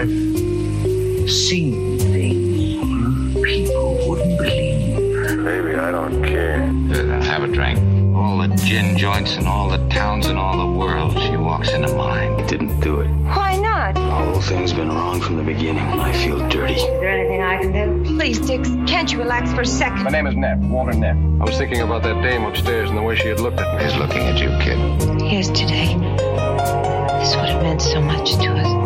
I've seen things people wouldn't believe. Baby, I don't care. Uh, have a drink. All the gin joints in all the towns in all the world, she walks into mine. Didn't do it. Why not? The whole thing's been wrong from the beginning. I feel dirty. Is there anything I can do? Please, Dix, can't you relax for a second? My name is Neff, Walter Neff. I was thinking about that dame upstairs and the way she had looked at me. He's looking at you, kid. Here's today. This would have meant so much to us.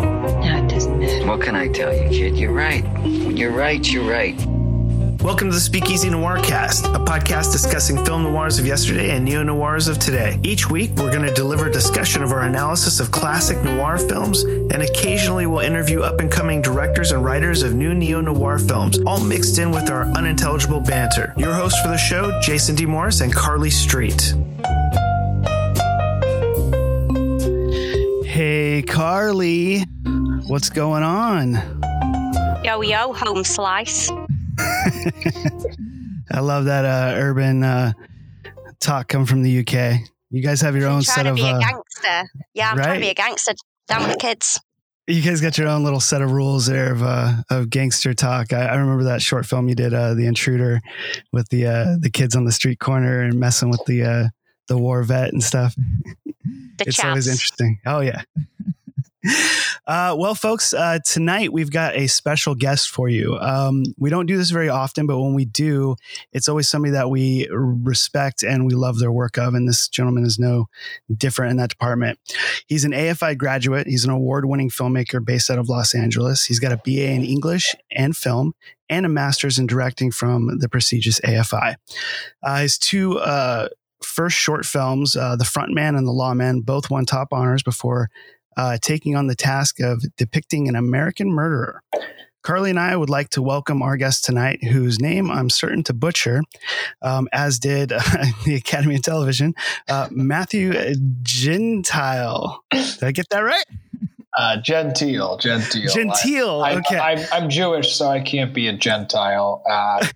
What can I tell you, kid? You're right. When you're right, you're right. Welcome to the Speakeasy Noir Cast, a podcast discussing film noirs of yesterday and neo noirs of today. Each week, we're going to deliver a discussion of our analysis of classic noir films, and occasionally we'll interview up and coming directors and writers of new neo noir films, all mixed in with our unintelligible banter. Your hosts for the show, Jason D. Morris and Carly Street. Hey, Carly, what's going on? Yo, yo, home slice. I love that uh, urban uh, talk come from the UK. You guys have your own trying set to of. be a Uh, gangster. Yeah, I'm trying to be a gangster down with the kids. you guys got your own little set of rules there of uh, of gangster talk. I, I remember that short film you did, uh, The Intruder, with the uh, the kids on the street corner and messing with the uh, the war vet and stuff. The it's chaps. always interesting. Oh yeah. Uh, well, folks, uh, tonight we've got a special guest for you. Um, we don't do this very often, but when we do, it's always somebody that we respect and we love their work of. And this gentleman is no different in that department. He's an AFI graduate. He's an award-winning filmmaker based out of Los Angeles. He's got a BA in English and film and a master's in directing from the prestigious AFI. Uh, his two uh, first short films, uh, The Frontman and The Lawman, both won top honors before uh, taking on the task of depicting an American murderer. Carly and I would like to welcome our guest tonight, whose name I'm certain to butcher, um, as did uh, the Academy of Television, uh, Matthew Gentile. Did I get that right? Uh, genteel, genteel. Gentile. I, okay. I, I, I'm Jewish, so I can't be a Gentile. Uh,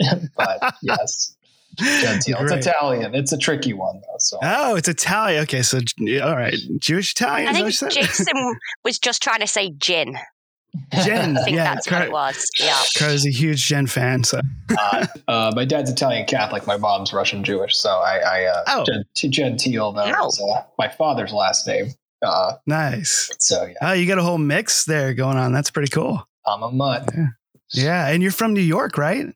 but yes, genteel. It's Italian. It's a tricky one though. So Oh, it's Italian. Okay, so all right, Jewish Italian. I think what? Jason was just trying to say gin. Jen. I think yeah, that's what it was. Yeah. Carly's a huge Jen fan. So uh, uh, my dad's Italian Catholic. My mom's Russian Jewish. So I, I uh, Oh. gent- genteel though Ow. is uh, my father's last name. Uh, nice. so yeah, Oh, you got a whole mix there going on. That's pretty cool. I'm a mutt Yeah, and you're from New York, right?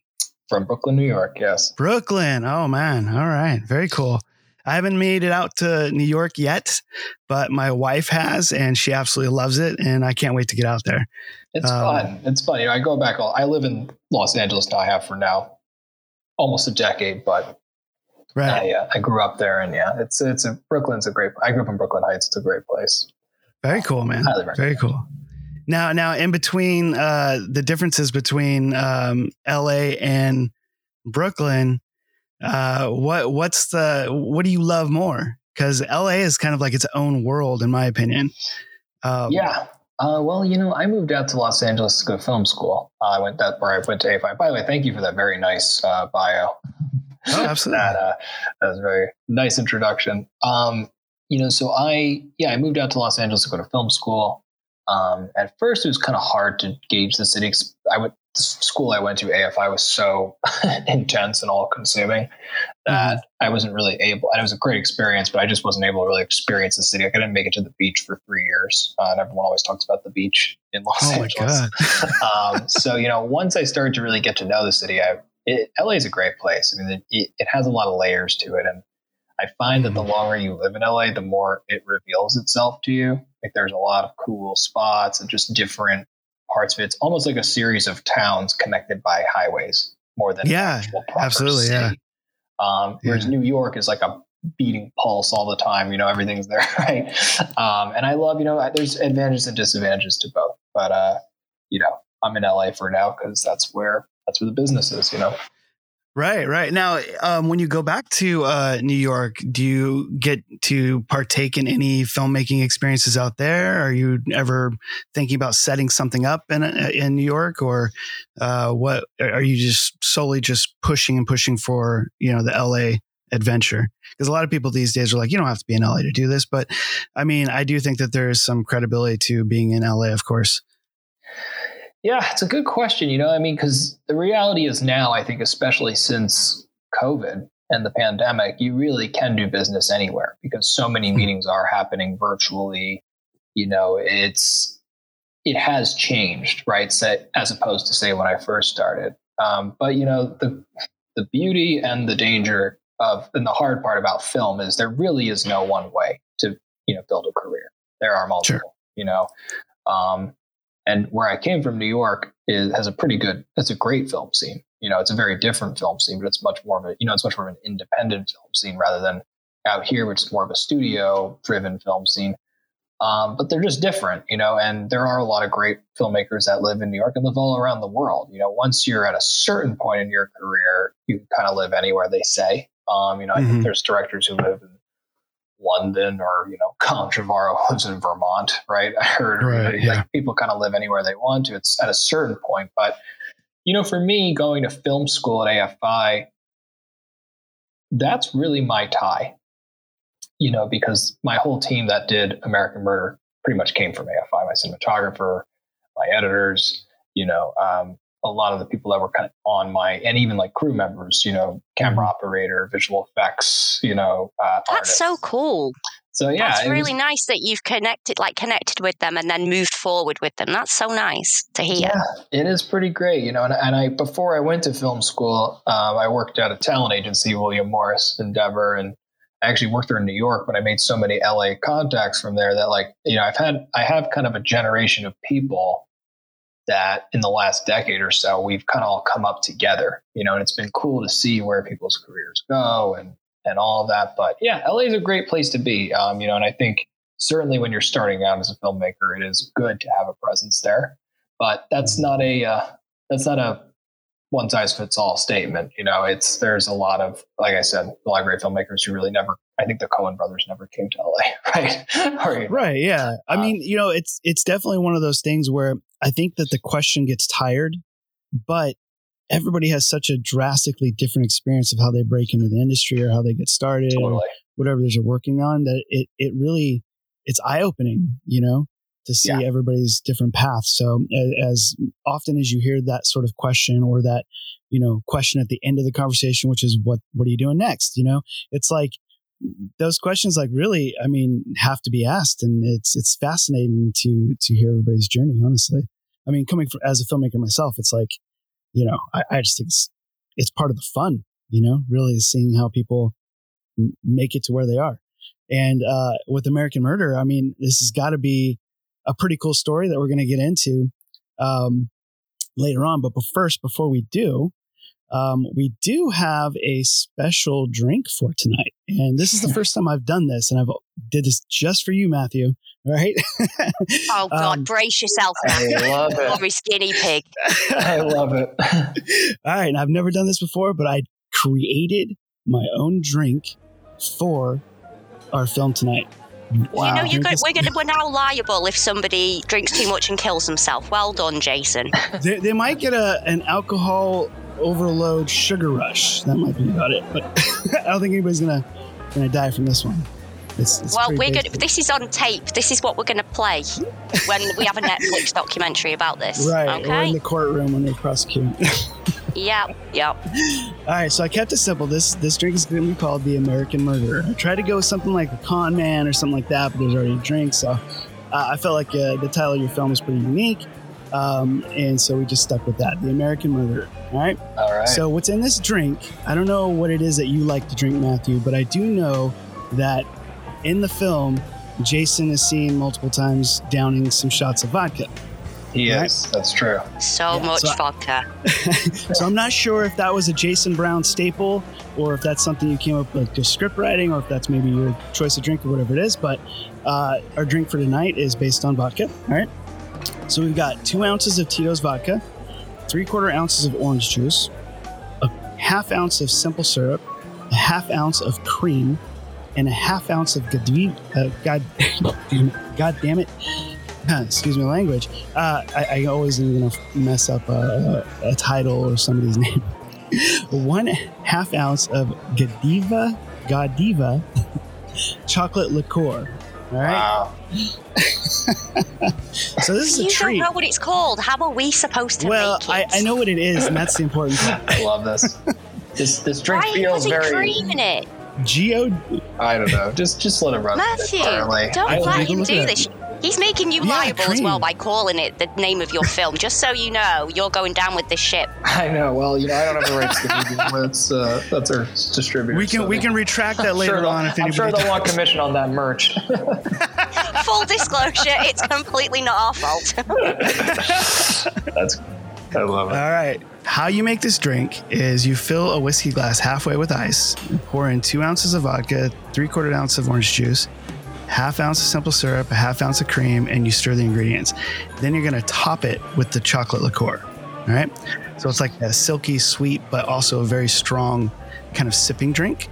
From Brooklyn, New York. Yes. Brooklyn. Oh man. All right. Very cool. I haven't made it out to New York yet, but my wife has, and she absolutely loves it, and I can't wait to get out there. It's Um, fun. It's fun. You know, I go back. all- I live in Los Angeles now. I have for now almost a decade, but Right. I, uh, I grew up there, and yeah, it's it's a Brooklyn's a great. I grew up in Brooklyn Heights. It's a great place. Very cool, man. Highly recommend. Very cool. Now, now, in between uh, the differences between um, L.A. and Brooklyn, uh, what what's the what do you love more? Because L.A. is kind of like its own world, in my opinion. Um, Yeah. Uh, well, you know, I moved out to Los Angeles to go to film school. Uh, I went that where I went to AFI. By the way, thank you for that very nice uh, bio. Oh, absolutely. that uh, that was a very nice introduction. Um, you know, so I yeah, I moved out to Los Angeles to go to film school. Um, at first, it was kind of hard to gauge the city. I went the school I went to AFI was so intense and all consuming that I wasn't really able. And it was a great experience, but I just wasn't able to really experience the city. Like, I didn't make it to the beach for three years, uh, and everyone always talks about the beach in Los Oh my Angeles god. um, so you know, once I started to really get to know the city, I it, LA is a great place. I mean, it, it has a lot of layers to it, and I find that the longer you live in LA, the more it reveals itself to you. Like there's a lot of cool spots and just different parts of it. It's almost like a series of towns connected by highways more than Yeah, absolutely, yeah. Um, whereas Yeah. New York is like a beating pulse all the time. You know, everything's there, right? Um, and I love, you know, there's advantages and disadvantages to both. But uh, you know, I'm in LA for now because that's where that's where the business is. You know, Right, right. Now, um, when you go back to uh, New York, do you get to partake in any filmmaking experiences out there? Are you ever thinking about setting something up in in New York, or uh, what? Are you just solely just pushing and pushing for you know the LA adventure? Because a lot of people these days are like, you don't have to be in LA to do this, but I mean, I do think that there is some credibility to being in LA, of course. Yeah, it's a good question. You know, I mean, because the reality is now, I think, especially since COVID and the pandemic, you really can do business anywhere because so many meetings are happening virtually. You know, it's it has changed, right? So, as opposed to say when I first started. Um, but you know, the the beauty and the danger of and the hard part about film is there really is no one way to you know build a career. There are multiple. Sure. You know, um, and where I came from, New York, is has a pretty good. It's a great film scene. You know, it's a very different film scene, but it's much more of a you know it's much more of an independent film scene rather than out here, which is more of a studio driven film scene. Um, but they're just different, you know, and there are a lot of great filmmakers that live in New York and live all around the world. You know, once you're at a certain point in your career, you can kind of live anywhere they say. Um, you know, I Mhm. think there's directors who live in London or, you know, Colin Trevorrow lives in Vermont, right? I heard Right, like, yeah. people kind of live anywhere they want to. It's at a certain point. But, you know, for me, going to film school at AFI, that's really my tie you know, because my whole team that did American Murder pretty much came from AFI, my cinematographer, my editors, you know, um, a lot of the people that were kind of on my, and even like crew members, you know, camera operator, visual effects, you know, uh, That's so cool. So yeah, That's it was- really nice that you've connected, like connected with them, and then moved forward with them. That's so nice to hear. Yeah, it is pretty great, you know. And, and I before I went to film school, um, I worked at a talent agency, William Morris Endeavor, and I actually worked there in New York. But I made so many LA contacts from there that, like, you know, I've had I have kind of a generation of people that in the last decade or so we've kind of all come up together, you know. And it's been cool to see where people's careers go and and all of that. But yeah, LA is a great place to be, um, you know. And I think certainly when you're starting out as a filmmaker, it is good to have a presence there but that's not a uh, that's not a one size fits all statement. You know, it's there's a lot of like I said, a lot of great filmmakers who really never. I think the Coen brothers never came to LA, right? or, you know, Right. Yeah. I Um, mean, you know, it's it's definitely one of those things where I think that the question gets tired, but everybody has such a drastically different experience of how they break into the industry or how they get started or whatever it is they're working on that it it really it's eye opening, you know, to see Yeah. everybody's different paths. So as often as you hear that sort of question or that, you know, question at the end of the conversation, which is what what are you doing next? You know, it's like those questions like really, I mean, have to be asked. And it's it's fascinating to to hear everybody's journey, honestly. I mean, coming from as a filmmaker myself, it's like, you know, I, I just think it's it's part of the fun, you know, really seeing how people m- make it to where they are. And uh, with American Murder, I mean, this has got to be a pretty cool story that we're going to get into um, later on. But first, before we do, um, we do have a special drink for tonight, and this is the first time I've done this, and I've did this just for you, Matthew. All right. Oh God, Um, brace yourself I now. love it. Sorry, skinny pig. I love it. All right, and I've never done this before, but I created my own drink for our film tonight. You know, you Drink could, we're, gonna, we're now liable if somebody drinks too much and kills himself. Well done, Jason. they, they might get a an alcohol overload sugar rush. That might be about it, but I don't think anybody's gonna gonna die from this one. It's, it's well, we're basic. gonna. This is on tape. This is what we're gonna play when we have a Netflix documentary about this. right. We're in the courtroom when they prosecute. Yep. Yep. All right, so I kept it simple. This this drink is going to be called the American Murderer. I tried to go with something like the Con Man or something like that, but there's already a drink, so uh, I felt like uh, the title of your film is pretty unique, um, and so we just stuck with that, the American Murderer. All right. All right. So what's in this drink? I don't know what it is that you like to drink, Matthew, but I do know that in the film, Jason is seen multiple times downing some shots of vodka. Yes, right. That's true. So Yeah, much so I- vodka. so I'm not sure if that was a Jason Brown staple or if that's something you came up with like just script writing or if that's maybe your choice of drink or whatever it is. But uh, our drink for tonight is based on vodka. All right. So we've got two ounces of Tito's vodka, three quarter ounces of orange juice, a half ounce of simple syrup, a half ounce of cream, and a half ounce of Godiva. Uh, God, damn it, God damn it. Excuse my language. Uh, I, I always am going to mess up a, a title or somebody's name. One half ounce of Godiva, Godiva chocolate liqueur. All right. Wow. So this is a treat. You don't know what it's called. How are we supposed to Well, make I, it? I know what it is, and that's the important part. I love this. This this drink Why feels was he very. cream in it? Geo. I don't know. Just just let it run. Matthew, Charlie. don't I let him do at this. He's making you Yeah, liable as well by calling it the name of your film. Just so you know, you're going down with this ship. I know. Well, you know, I don't have the rights to the movie. That's uh, that's our distributor. We can so we can retract that later sure they'll- on if I'm anybody. sure they'll want commission on that merch. Full disclosure, it's completely not our fault. That's. I love it. All right. How you make this drink is you fill a whiskey glass halfway with ice, pour in two ounces of vodka, three quarter ounce of orange juice, half ounce of simple syrup, a half ounce of cream, and you stir the ingredients. Then you're going to top it with the chocolate liqueur. All right. So it's like a silky sweet, but also a very strong kind of sipping drink.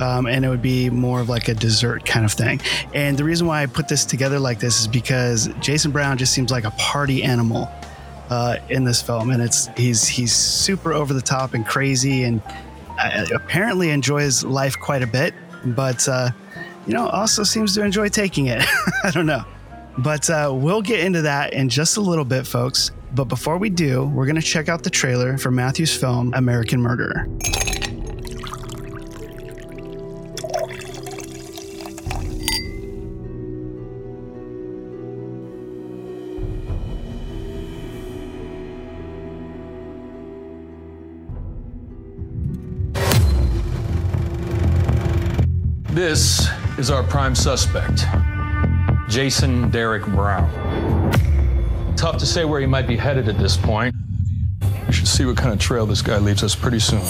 Um, and it would be more of like a dessert kind of thing. And the reason why I put this together like this is because Jason Brown just seems like a party animal uh, in this film, and it's he's he's super over the top and crazy, and uh, apparently enjoys life quite a bit, but uh, you know also seems to enjoy taking it. I don't know, but uh, we'll get into that in just a little bit, folks. But before we do, we're gonna check out the trailer for Matthew's film American Murderer. This is our prime suspect, Jason Derek Brown. Tough to say where he might be headed at this point. We should see what kind of trail this guy leaves us pretty soon.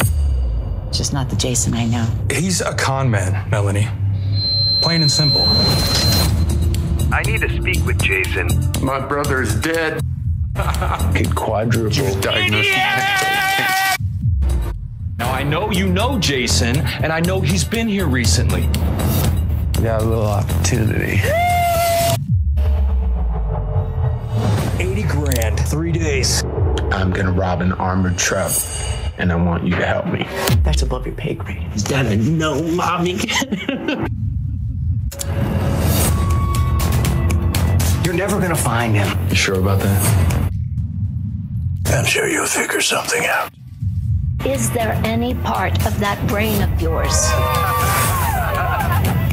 Just not the Jason I know. He's a con man, Melanie. Plain and simple. I need to speak with Jason. My brother's dead. Kid quadruple. Diagnosed. Now, I know you know Jason, and I know he's been here recently. We got a little opportunity. 80 grand, three days. I'm gonna rob an armored truck, and I want you to help me. That's above your pay grade. Is that a no, mommy? You're never gonna find him. You sure about that? I'm sure you'll figure something out. Is there any part of that brain of yours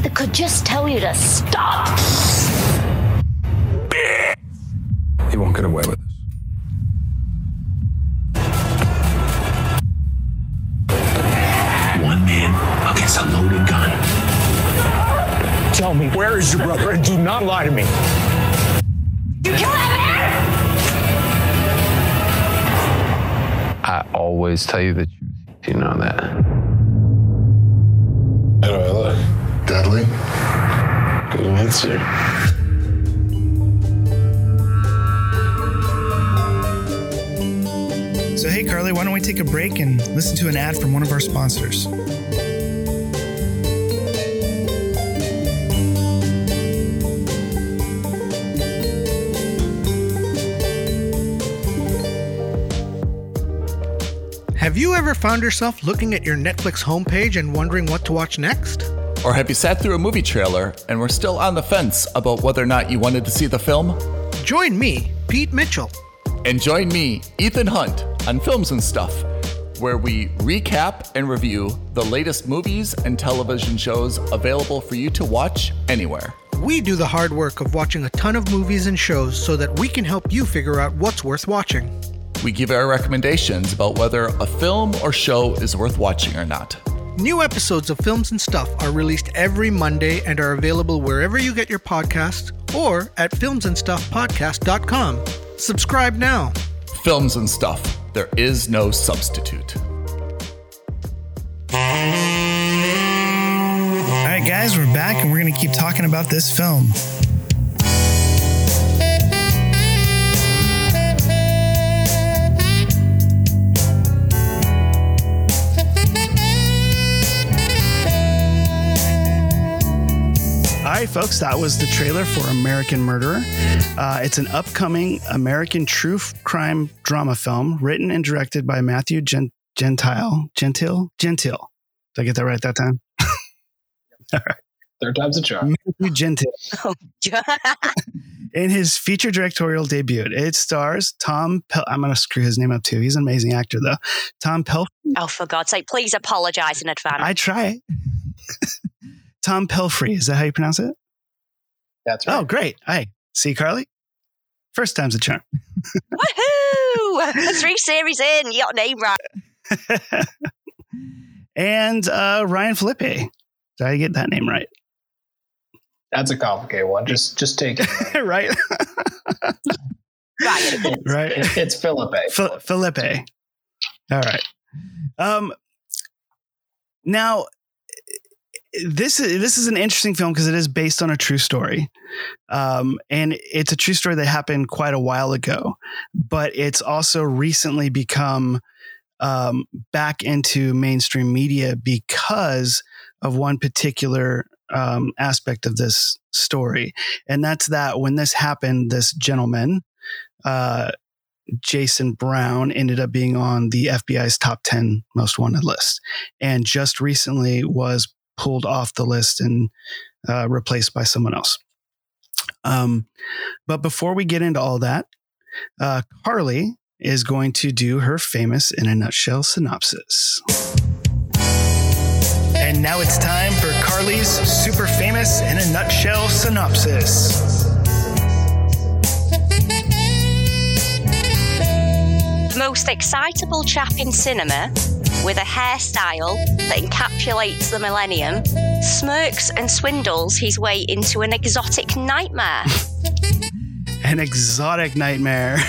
that could just tell you to stop? He won't get away with this. One man against a loaded gun. Tell me, where is your brother? And do not lie to me. Always tell you the truth. You know that. How do I look? Dudley? Good answer. So hey, Carly, why don't we take a break and listen to an ad from one of our sponsors? Have you ever found yourself looking at your Netflix homepage and wondering what to watch next? Or have you sat through a movie trailer and were still on the fence about whether or not you wanted to see the film? Join me, Pete Mitchell. And join me, Ethan Hunt, on Films and Stuff, where we recap and review the latest movies and television shows available for you to watch anywhere. We do the hard work of watching a ton of movies and shows so that we can help you figure out what's worth watching. We give our recommendations about whether a film or show is worth watching or not. New episodes of Films and Stuff are released every Monday and are available wherever you get your podcasts or at filmsandstuffpodcast.com. Subscribe now. Films and Stuff. There is no substitute. All right, guys, we're back and we're going to keep talking about this film. All right, folks, that was the trailer for American Murderer. Uh, it's an upcoming American true crime drama film written and directed by Matthew Gen- Gentile. Gentile? Gentile. Did I get that right that time? All right. Third time's a charm. Matthew Gentil. Oh, in his feature directorial debut. It stars Tom. Pel- I'm going to screw his name up too. He's an amazing actor, though. Tom Pelf. oh, for God's sake, please apologize in advance. I try. Tom Pelphrey. Is that how you pronounce it? That's right. Oh, great. Hi. See, Carly? First time's a charm. Woohoo! Three series in, you got name right. and uh, Ryan Felipe. Did I get that name right? That's a complicated one. Just just take it. right. Right. right. It's, it's Phillippe. Fi- Felipe. All right. Um, now, this is this is an interesting film because it is based on a true story, um, and it's a true story that happened quite a while ago, but it's also recently become um, back into mainstream media because of one particular um, aspect of this story, and that's that when this happened, this gentleman, uh, Jason Brown, ended up being on the FBI's top ten most wanted list, and just recently was pulled off the list and uh, replaced by someone else. Um, but before we get into all that, uh, Carly is going to do her famous in a nutshell synopsis. And now it's time for Carly's super famous in a nutshell synopsis. Most excitable chap in cinema with a hairstyle that encapsulates the millennium smirks and swindles his way into an exotic nightmare. An exotic nightmare.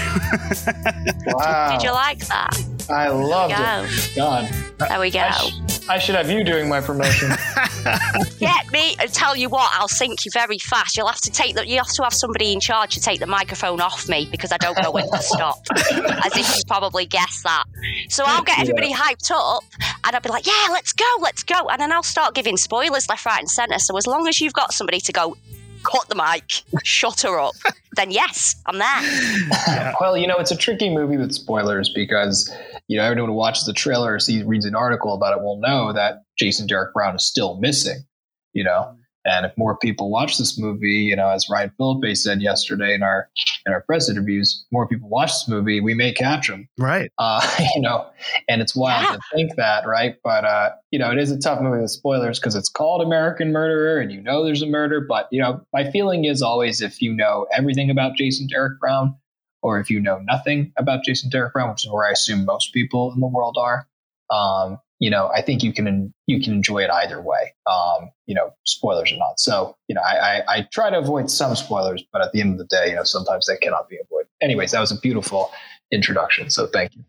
Wow. Did you like that? I loved it. God. There we go. I, sh- I should have you doing my promotion. Get me and tell you what, I'll sink you very fast. You'll have to take the, you have to have somebody in charge to take the microphone off me because I don't know when to stop. As if you probably guessed that. So I'll get everybody hyped up and I'll be like, yeah, let's go, let's go. And then I'll start giving spoilers left, right, and centre. So as long as you've got somebody to go, cut the mic, shut her up, then yes, I'm there. Well, you know, it's a tricky movie with spoilers because, you know, everyone who watches the trailer or sees, reads an article about it will know that Jason Derek Brown is still missing, you know. And if more people watch this movie, you know, as Ryan Phillippe said yesterday in our in our press interviews, more people watch this movie, we may catch them. Right. Uh, you know, and it's wild Yeah. to think that, right? But uh, you know, it is a tough movie with spoilers because it's called American Murderer, and you know there's a murder. But you know, my feeling is always if you know everything about Jason Derek Brown, or if you know nothing about Jason Derek Brown, which is where I assume most people in the world are, um, you know, I think you can you can enjoy it either way. Um, you know, spoilers or not. So, you know, I, I, I try to avoid some spoilers, but at the end of the day, you know, sometimes they cannot be avoided. Anyways, that was a beautiful introduction. So thank you.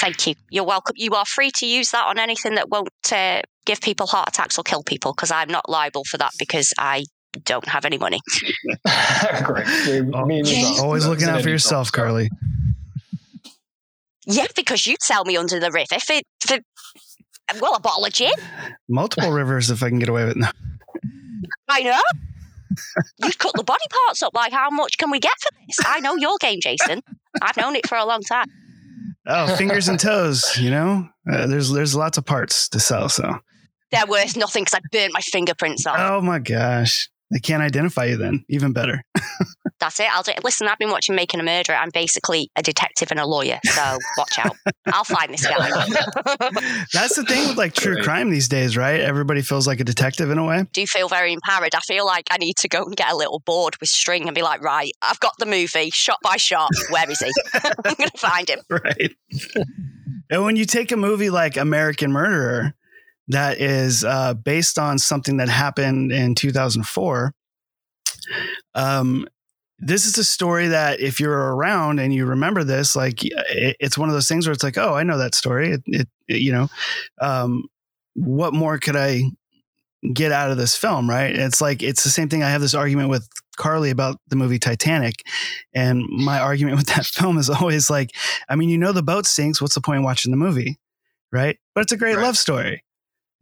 Thank you. You're welcome. You are free to use that on anything that won't uh, give people heart attacks or kill people because I'm not liable for that because I don't have any money. Great. We- me and. Always looking out for yourself, film, so- Carly. Yeah, because you sell me under the river. If it, well, a bottle of gin. Multiple rivers if I can get away with it. I know. You've cut the body parts up. Like, how much can we get for this? I know your game, Jason. I've known it for a long time. Oh, fingers and toes, you know? Uh, there's there's lots of parts to sell, so. They're worth nothing because I burnt my fingerprints on. Oh my gosh. They can't identify you then. Mm-hmm. Even better. That's it. I'll do it. Listen, I've been watching Making a Murderer. I'm basically a detective and a lawyer. So watch out. I'll find this guy. That's the thing with like true Right. crime these days, right? Everybody feels like a detective in a way. do feel very empowered. I feel like I need to go and get a little board with string and be like, right, I've got the movie shot by shot. Where is he? I'm going to find him. Right. and when you take a movie like American Murderer that is uh, based on something that happened in 2004, um, this is a story that if you're around and you remember this, like it, it's one of those things where it's like, oh, I know that story. It, it, it- you know, um, what more could I get out of this film? Right? It's like it's the same thing. I have this argument with Carly about the movie Titanic, and my argument with that film is always like, I mean, you know, the boat sinks. What's the point in watching the movie, right? But it's a great Right. love story,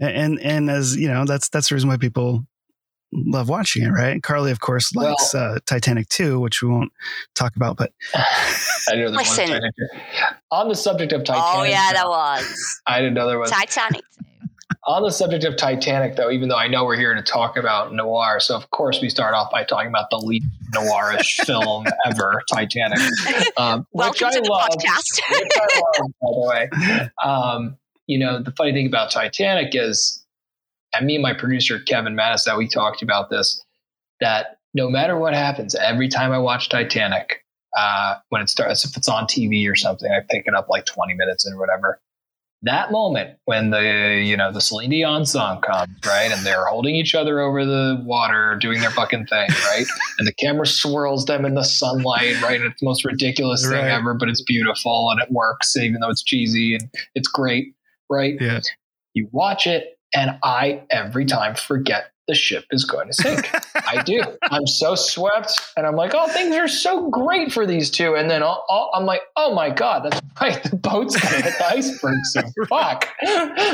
and, and and as you know, that's that's the reason why people love watching it, right? Carly, of course, likes uh, Titanic 2, which we won't talk about, but I know there Listen. Titanic. On the subject of Titanic, Oh, yeah, there was. I didn't know there was. Titanic. on the subject of Titanic, though, even though I know we're here to talk about noir, so of course we start off by talking about the lead noirish film ever, Titanic. Um, Welcome which I to the love, podcast. which I love, by the way. Um, you know, the funny thing about Titanic is, and me and my producer Kevin Mattis, that we talked about this, that no matter what happens, every time I watch Titanic, uh, when it starts, if it's on TV or something, I pick it up like 20 minutes or whatever. That moment when the you know the Celine Dion song comes right, and they're holding each other over the water, doing their fucking thing, right, and the camera swirls them in the sunlight, right, and it's the most ridiculous thing Right. ever, but it's beautiful and it works, even though it's cheesy and it's great, right? Yeah. You watch it, and I every time forget the ship is going to sink. I do. I'm so swept, and I'm like, oh, things are so great for these two, and then all, all, I'm like, oh my god, that's right, the boat's going to hit the iceberg soon. Fuck.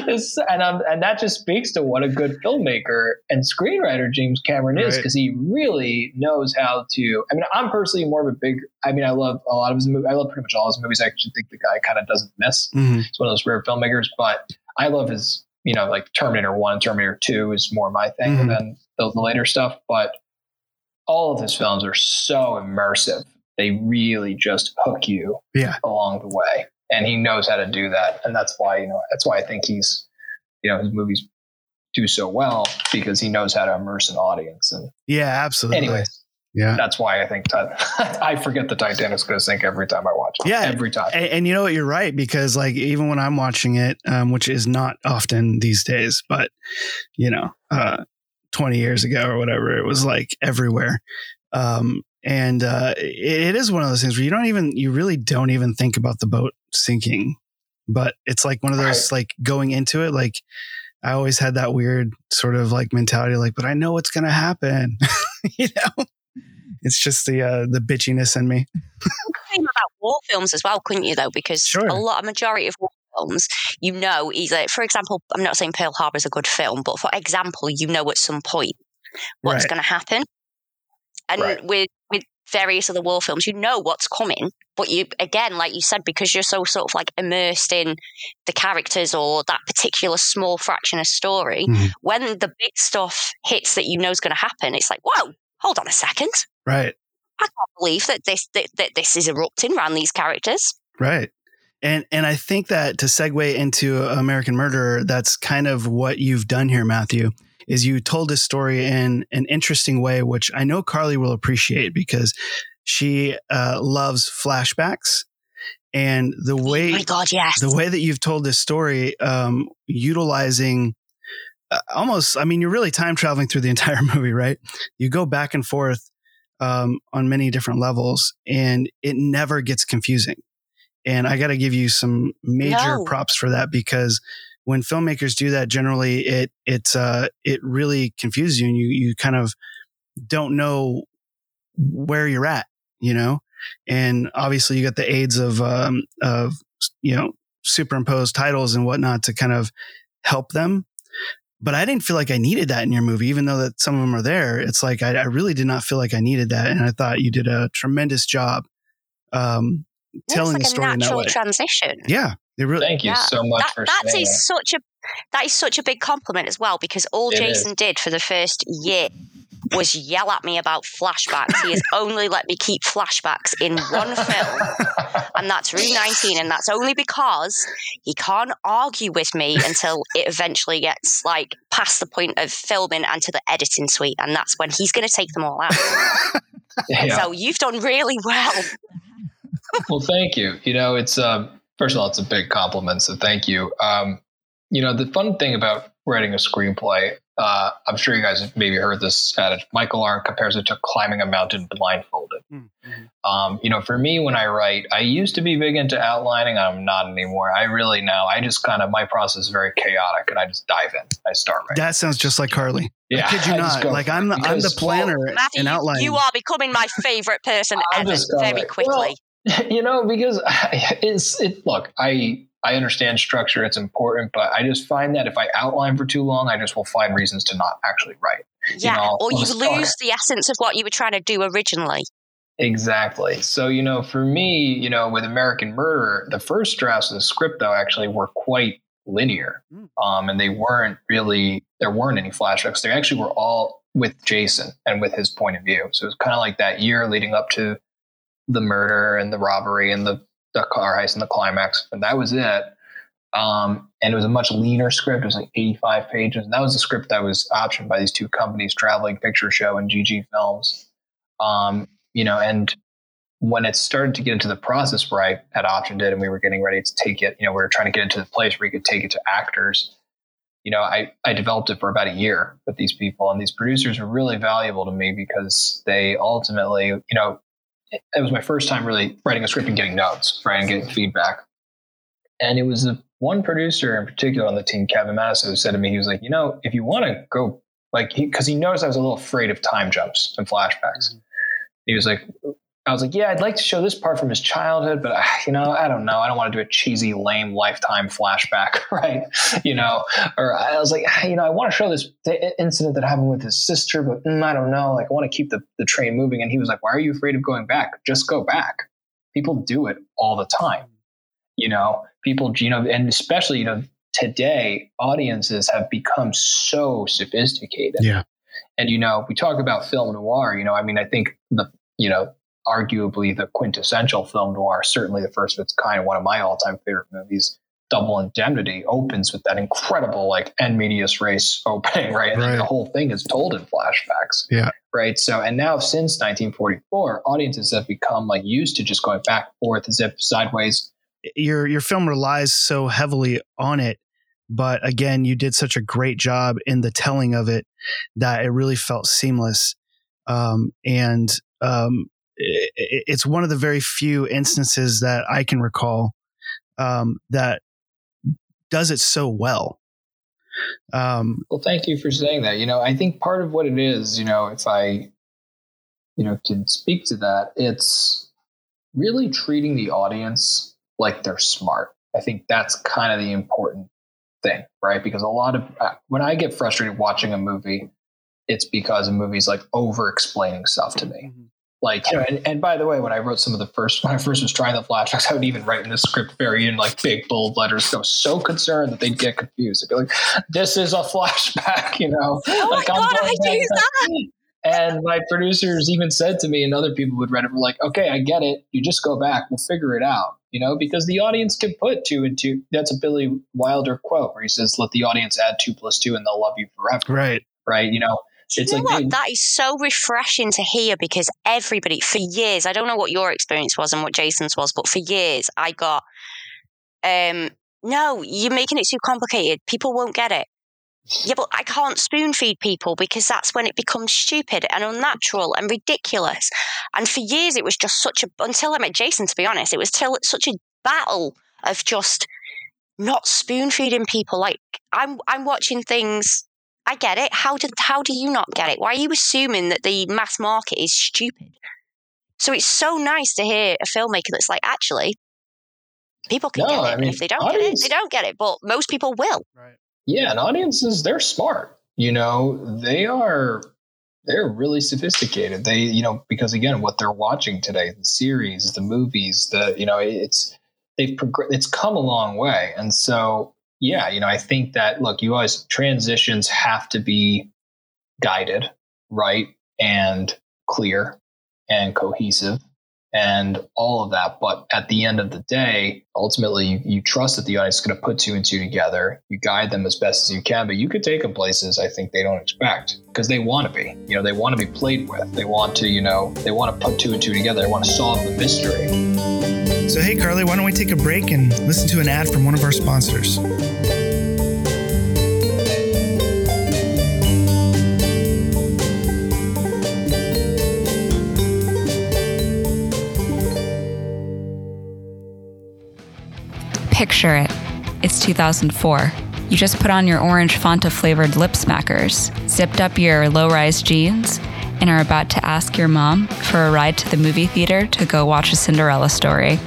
This, and I'm, and that just speaks to what a good filmmaker and screenwriter James Cameron is, Right. because he really knows how to. I mean, I'm personally more of a big. I mean, I love a lot of his movies. I love pretty much all his movies. I actually think the guy kind of doesn't miss. Mhm. He's one of those rare filmmakers, but I love his, you know, like Terminator 1, Terminator 2 is more my thing Mhm. than the, the later stuff. But all of his films are so immersive. They really just hook you Yeah. along the way. And he knows how to do that. And that's why, you know, that's why I think he's, you know, his movies do so well because he knows how to immerse an audience. And Yeah, absolutely. anyways, Yeah. that's why I think Ti- I forget the Titanic's going to sink every time I watch it. Yeah. Every time. And, and you know what? You're right because like even when I'm watching it, um, which is not often these days, but you know, uh, 20 years ago or whatever, it was like everywhere. Um, and uh, it, it is one of those things where you don't even, you really don't even think about the boat sinking, but it's like one of those like going into it, like I always had that weird sort of like mentality, like, but I know what's going to happen. you know, it's just the uh, the bitchiness in me. Same about war films as well, couldn't you? Though, because Sure. a lot, a majority of war films, you know, either for example, I'm not saying Pearl Harbor is a good film, but for example, you know at some point what's Right. going to happen, and Right. with with various other war films, you know what's coming, but you again, like you said, because you're so sort of like immersed in the characters or that particular small fraction of story, Mhm. when the big stuff hits that you know is going to happen, it's like, whoa, hold on a second. Right. I can't believe that this that, that this is erupting around these characters. Right. And and I think that to segue into American Murderer, that's kind of what you've done here, Matthew, is you told this story in an interesting way, which I know Carly will appreciate because she uh, loves flashbacks. And the way oh my god, yes. the way that you've told this story, um, utilizing almost, I mean, you're really time traveling through the entire movie, right? You go back and forth um, on many different levels, and it never gets confusing. And I got to give you some major No. props for that because when filmmakers do that, generally it it uh, it really confuses you, and you you kind of don't know where you're at, you know. And obviously, you got the aids of um, of you know superimposed titles and whatnot to kind of help them. But I didn't feel like I needed that in your movie, even though that some of them are there. It's like I, I really did not feel like I needed that, and I thought you did a tremendous job um, telling like the a story in that natural way. transition. yeah, it really. Thank you Yeah. so much that, for that saying is that. such a that is such a big compliment as well because all It Jason is. did for the first year was yell at me about flashbacks. He has only let me keep flashbacks in one film, and that's Room 19, and that's only because he can't argue with me until it eventually gets like past the point of filming and to the editing suite, and that's when he's going to take them all out. Yeah. So you've done really well. well, thank you. You know, it's um, first of all, it's a big compliment, so thank you. Um, you know, the fun thing about writing a screenplay, uh, I'm sure you guys have maybe heard this adage. Michael Arndt compares it to climbing a mountain blindfolded. Um, you know, for me, when I write, I used to be big into outlining. I'm not anymore. I really now, I just kind of my process is very chaotic, and I just dive in. I start writing. That sounds just like Carly. Yeah, I kid you I not. go Like I'm the I'm the because- planner Matthew, and you, outlining. you are becoming my favorite person ever just going, very quickly. well, you know because it's it look i i understand structure it's important but i just find that if i outline for too long i just will find reasons to not actually write Yeah, know, or you lose the essence of what you were trying to do originally. exactly so you know for me you know with american murder the first drafts of the script though actually were quite linear, um, and they weren't really there weren't any flashbacks. They actually were all with Jason and with his point of view. So it was kind of like that year leading up to the murder and the robbery and the the car heist and the climax, and that was it. Um, and it was a much leaner script. It was like 85 pages. And that was the script that was optioned by these two companies, Traveling Picture Show and GG Films. Um, you know, and when it started to get into the process where I had optioned it and we were getting ready to take it, you know, we were trying to get into the place where you could take it to actors. You know, I, I developed it for about a year with these people, and these producers were really valuable to me because they ultimately, you know, it, was my first time really writing a script and getting notes, right, and getting feedback. And it was the one producer in particular on the team, Kevin Madison, who said to me, he was like, you know, if you want to go, like, because he, he, noticed I was a little afraid of time jumps and flashbacks. Mm-hmm. He was like, I was like, yeah, I'd like to show this part from his childhood, but you know, I don't know. I don't want to do a cheesy, lame lifetime flashback, right? You know, or I was like, you know, I want to show this incident that happened with his sister, but mm, I don't know. Like, I want to keep the, the train moving. And he was like, why are you afraid of going back? Just go back. People do it all the time. You know, people, you know, and especially, you know, today audiences have become so sophisticated. Yeah. And, you know, we talk about film noir, you know, I mean, I think the, you know, arguably the quintessential film noir, certainly the first of its kind, one of my all time favorite movies, Double Indemnity, opens with that incredible, like, in medias res opening, right? And right. the whole thing is told in flashbacks. Yeah. Right. So, and now since 1944, audiences have become like used to just going back and forth, zip sideways your your film relies so heavily on it but again you did such a great job in the telling of it that it really felt seamless um, and um, it's one of the very few instances that i can recall um, that does it so well um, well thank you for saying that you know i think part of what it is you know if i you know can speak to that it's really treating the audience like they're smart. I think that's kind of the important thing, right? Because a lot of uh, when I get frustrated watching a movie, it's because a movie's like over explaining stuff to me. Mm-hmm. Like, you know, and, and by the way, when I wrote some of the first, when I first was trying the flashbacks, I would even write in the script very in like big bold letters. I was so concerned that they'd get confused. I'd be like, this is a flashback, you know? Oh like, my God, I do that. And my producers even said to me, and other people would read it, were like, okay, I get it. You just go back. We'll figure it out you know, because the audience can put two and two. That's a Billy Wilder quote where he says, "Let the audience add two plus two, and they'll love you forever." Right. Right. You know, it's you know like they, that is so refreshing to hear because everybody for years. I don't know what your experience was and what Jason's was, but for years I got, um, no, you're making it too complicated. People won't get it. Yeah, but I can't spoon feed people because that's when it becomes stupid and unnatural and ridiculous. And for years, it was just such a, until I met Jason, to be honest, it was till such a battle of just not spoon feeding people. Like I'm, I'm watching things. I get it. How did, how do you not get it? Why are you assuming that the mass market is stupid? So it's so nice to hear a filmmaker that's like, actually, people can no, get it. I mean, if they don't audience, get it, they don't get it. But most people will. Right. Yeah, and audiences they're smart. You know, they are they're really sophisticated. They, you know, because again, what they're watching today, the series, the movies, the, you know, it's they've progressed. It's come a long way, and so yeah, you know, I think that look, you always transitions have to be guided, right, and clear and cohesive and all of that. But at the end of the day, ultimately, you, you trust that the audience is going to put two and two together. You guide them as best as you can, but you could take them places I think they don't expect because they want to be. You know, they want to be played with. They want to, you know, they want to put two and two together. They want to solve the mystery. So, hey, Carly, why don't we take a break and listen to an ad from one of our sponsors? Picture it. It's 2004. You just put on your orange Fanta flavored lip smackers, zipped up your low rise jeans, and are about to ask your mom for a ride to the movie theater to go watch a Cinderella story.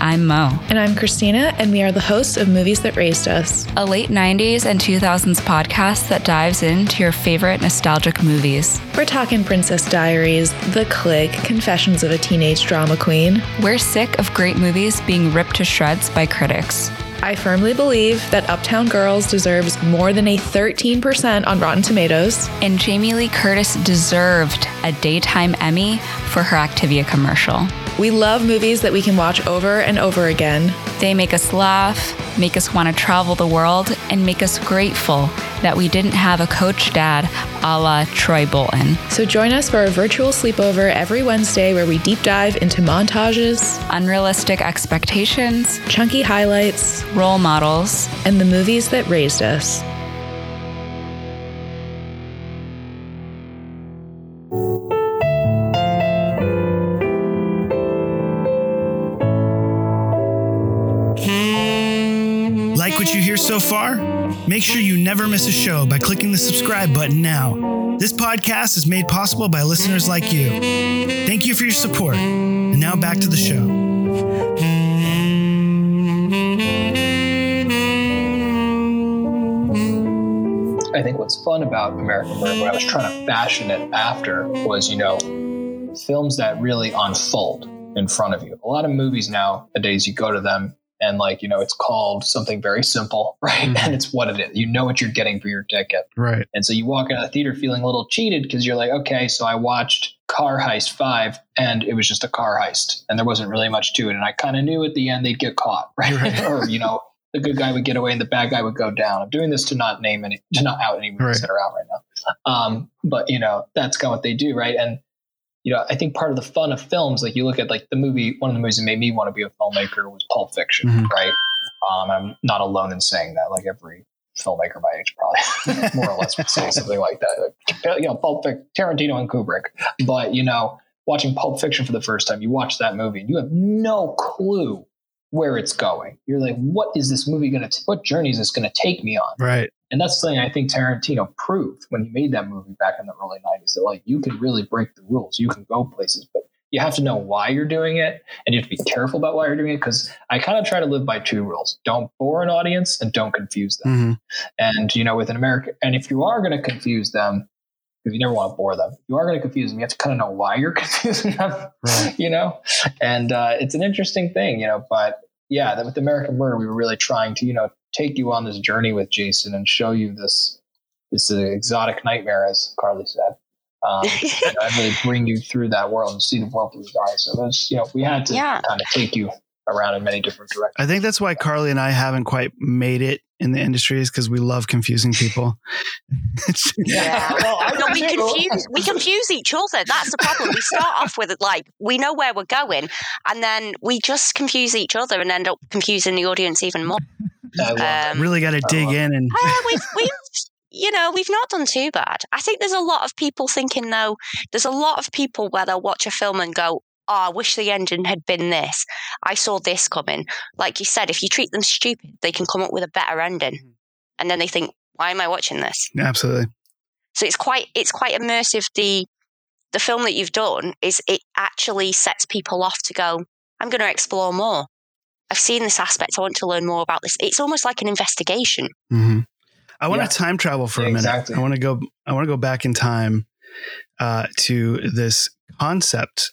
I'm Mo. And I'm Christina, and we are the hosts of Movies That Raised Us, a late 90s and 2000s podcast that dives into your favorite nostalgic movies. We're talking Princess Diaries, The Clique, Confessions of a Teenage Drama Queen. We're sick of great movies being ripped to shreds by critics. I firmly believe that Uptown Girls deserves more than a 13% on Rotten Tomatoes. And Jamie Lee Curtis deserved a daytime Emmy for her Activia commercial. We love movies that we can watch over and over again. They make us laugh, make us want to travel the world, and make us grateful that we didn't have a coach dad a la Troy Bolton. So join us for a virtual sleepover every Wednesday where we deep dive into montages, unrealistic expectations, chunky highlights, role models, and the movies that raised us. So far? Make sure you never miss a show by clicking the subscribe button now. This podcast is made possible by listeners like you. Thank you for your support. And now back to the show. I think what's fun about American Murder, what I was trying to fashion it after, was, you know, films that really unfold in front of you. A lot of movies nowadays, you go to them and, like, you know, it's called something very simple, right? Mm-hmm. And it's what it is. You know what you're getting for your ticket. Right. And so you walk out of the theater feeling a little cheated because you're like, okay, so I watched Car Heist 5 and it was just a car heist and there wasn't really much to it. And I kind of knew at the end they'd get caught, right? right. or, you know, the good guy would get away and the bad guy would go down. I'm doing this to not name any, to not out any movies right. that are out right now. Um, but you know, that's kind of what they do, right? And you know, I think part of the fun of films, like you look at like the movie, one of the movies that made me want to be a filmmaker was Pulp Fiction, mm-hmm. right? Um, I'm not alone in saying that. Like every filmmaker my age probably more or less would say something like that. Like, you know, Pulp Fiction, Tarantino and Kubrick. But you know, watching Pulp Fiction for the first time, you watch that movie and you have no clue where it's going. You're like, what is this movie going to, what journey is this going to take me on? Right. And that's something I think Tarantino proved when he made that movie back in the early 90s that like you can really break the rules. You can go places, but you have to know why you're doing it and you have to be careful about why you're doing it because I kind of try to live by two rules. Don't bore an audience and don't confuse them. Mm-hmm. And, you know, with an American, and if you are going to confuse them, because you never want to bore them. You are going to confuse them, you have to kind of know why you're confusing them, right. you know? And uh, it's an interesting thing, you know, but yeah, that with American Murder, we were really trying to, you know, take you on this journey with Jason and show you this this uh, exotic nightmare, as Carly said. Um, and really bring you through that world and see the world through his eyes. So was, you know, we had to yeah. kind of take you around in many different directions. I think that's why Carly and I haven't quite made it in the industry is because we love confusing people. yeah, well, no, we confuse we confuse each other. That's the problem. We start off with like we know where we're going, and then we just confuse each other and end up confusing the audience even more. Um, really got to dig in and. uh, we've, we've you know, we've not done too bad. I think there's a lot of people thinking, though, there's a lot of people where they'll watch a film and go, oh, I wish the ending had been this. I saw this coming. Like you said, if you treat them stupid, they can come up with a better ending. Mm-hmm. And then they think, why am I watching this? Absolutely. So it's quite it's quite immersive. The the film that you've done is it actually sets people off to go, I'm going to explore more. I've seen this aspect. I want to learn more about this. It's almost like an investigation. Mm-hmm. I want yeah. to time travel for yeah, a minute. Exactly. I want to go. I want to go back in time uh, to this concept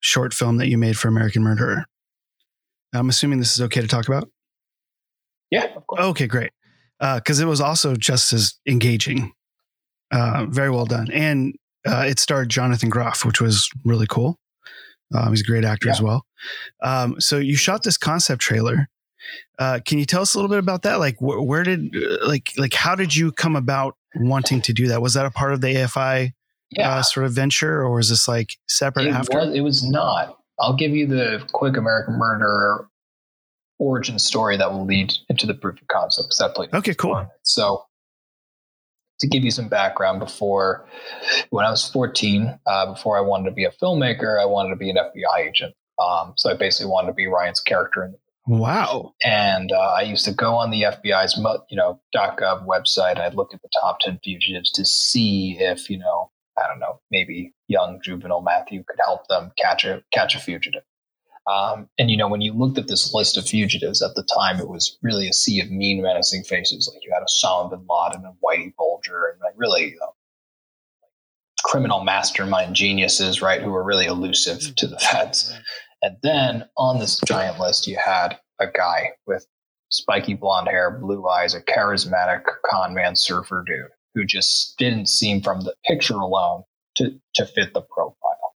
short film that you made for American Murderer. I'm assuming this is okay to talk about. Yeah, of course. Okay, great. Because uh, it was also just as engaging. Uh, very well done, and uh, it starred Jonathan Groff, which was really cool. Um, he's a great actor yeah. as well. Um, so you shot this concept trailer. Uh, can you tell us a little bit about that? Like, wh- where did, uh, like, like, how did you come about wanting to do that? Was that a part of the AFI yeah. uh, sort of venture, or is this like separate it after? Was, it was not. I'll give you the quick American Murder origin story that will lead into the proof of concept. Because that played okay, cool. So to give you some background, before when I was 14, uh, before I wanted to be a filmmaker, I wanted to be an FBI agent. Um, so I basically wanted to be Ryan's character in the Wow. And uh, I used to go on the FBI's, you know, .gov website. I'd look at the top 10 fugitives to see if, you know, I don't know, maybe young juvenile Matthew could help them catch a catch a fugitive. Um, and you know, when you looked at this list of fugitives at the time, it was really a sea of mean, menacing faces. Like you had Osama bin Laden and Whitey Bulger, and like really you know, criminal mastermind geniuses, right, who were really elusive to the feds. And then on this giant list, you had a guy with spiky blonde hair, blue eyes, a charismatic con man surfer dude who just didn't seem from the picture alone to, to fit the profile.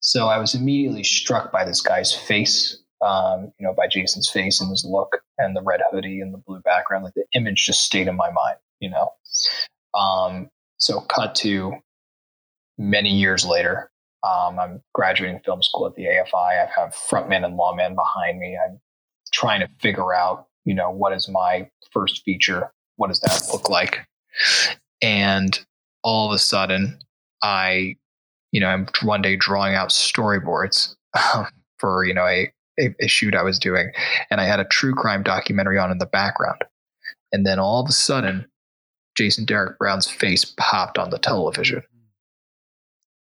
So I was immediately struck by this guy's face, um, you know, by Jason's face and his look and the red hoodie and the blue background. Like the image just stayed in my mind, you know. Um, so cut to many years later. Um, I'm graduating film school at the AFI. I have frontman and lawman behind me. I'm trying to figure out, you know, what is my first feature? What does that look like? And all of a sudden, I, you know, I'm one day drawing out storyboards um, for, you know, a, a, a shoot I was doing. And I had a true crime documentary on in the background. And then all of a sudden, Jason Derek Brown's face popped on the television.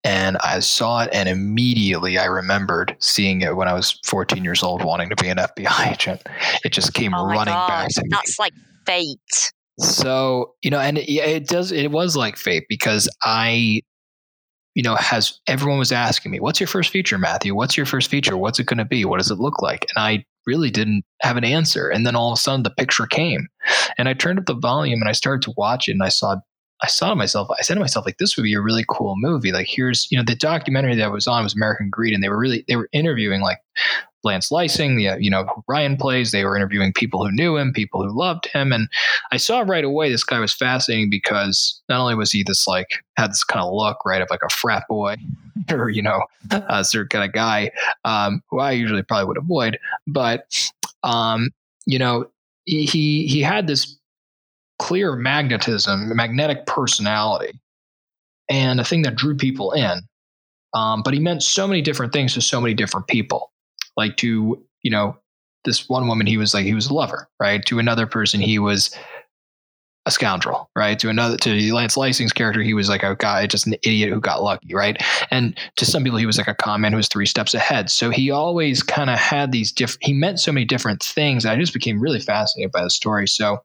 And I saw it, and immediately I remembered seeing it when I was 14 years old, wanting to be an FBI agent. It just came Oh running God, back to me. That's like fate. So, you know, and it, it does, it was like fate because I, you know, has everyone was asking me, what's your first feature, Matthew? What's your first feature? What's it going to be? What does it look like? And I really didn't have an answer. And then all of a sudden the picture came and I turned up the volume and I started to watch it and I saw, I saw to myself, I said to myself, like, this would be a really cool movie. Like, here's, you know, the documentary that I was on was American Greed and they were really, they were interviewing like Lance Leising, the, you know, Ryan plays. They were interviewing people who knew him, people who loved him. And I saw right away this guy was fascinating because not only was he this like, had this kind of look, right, of like a frat boy or, you know, a certain kind of guy um, who I usually probably would avoid, but, um, you know, he, he had this clear magnetism, magnetic personality, and a thing that drew people in. Um, but he meant so many different things to so many different people. Like to, you know, this one woman, he was like, he was a lover, right? To another person, he was a scoundrel, right? To another, to Lance Leising's character, he was like a guy, just an idiot who got lucky, right? And to some people, he was like a con man who was three steps ahead. So he always kind of had these different, he meant so many different things. I just became really fascinated by the story. So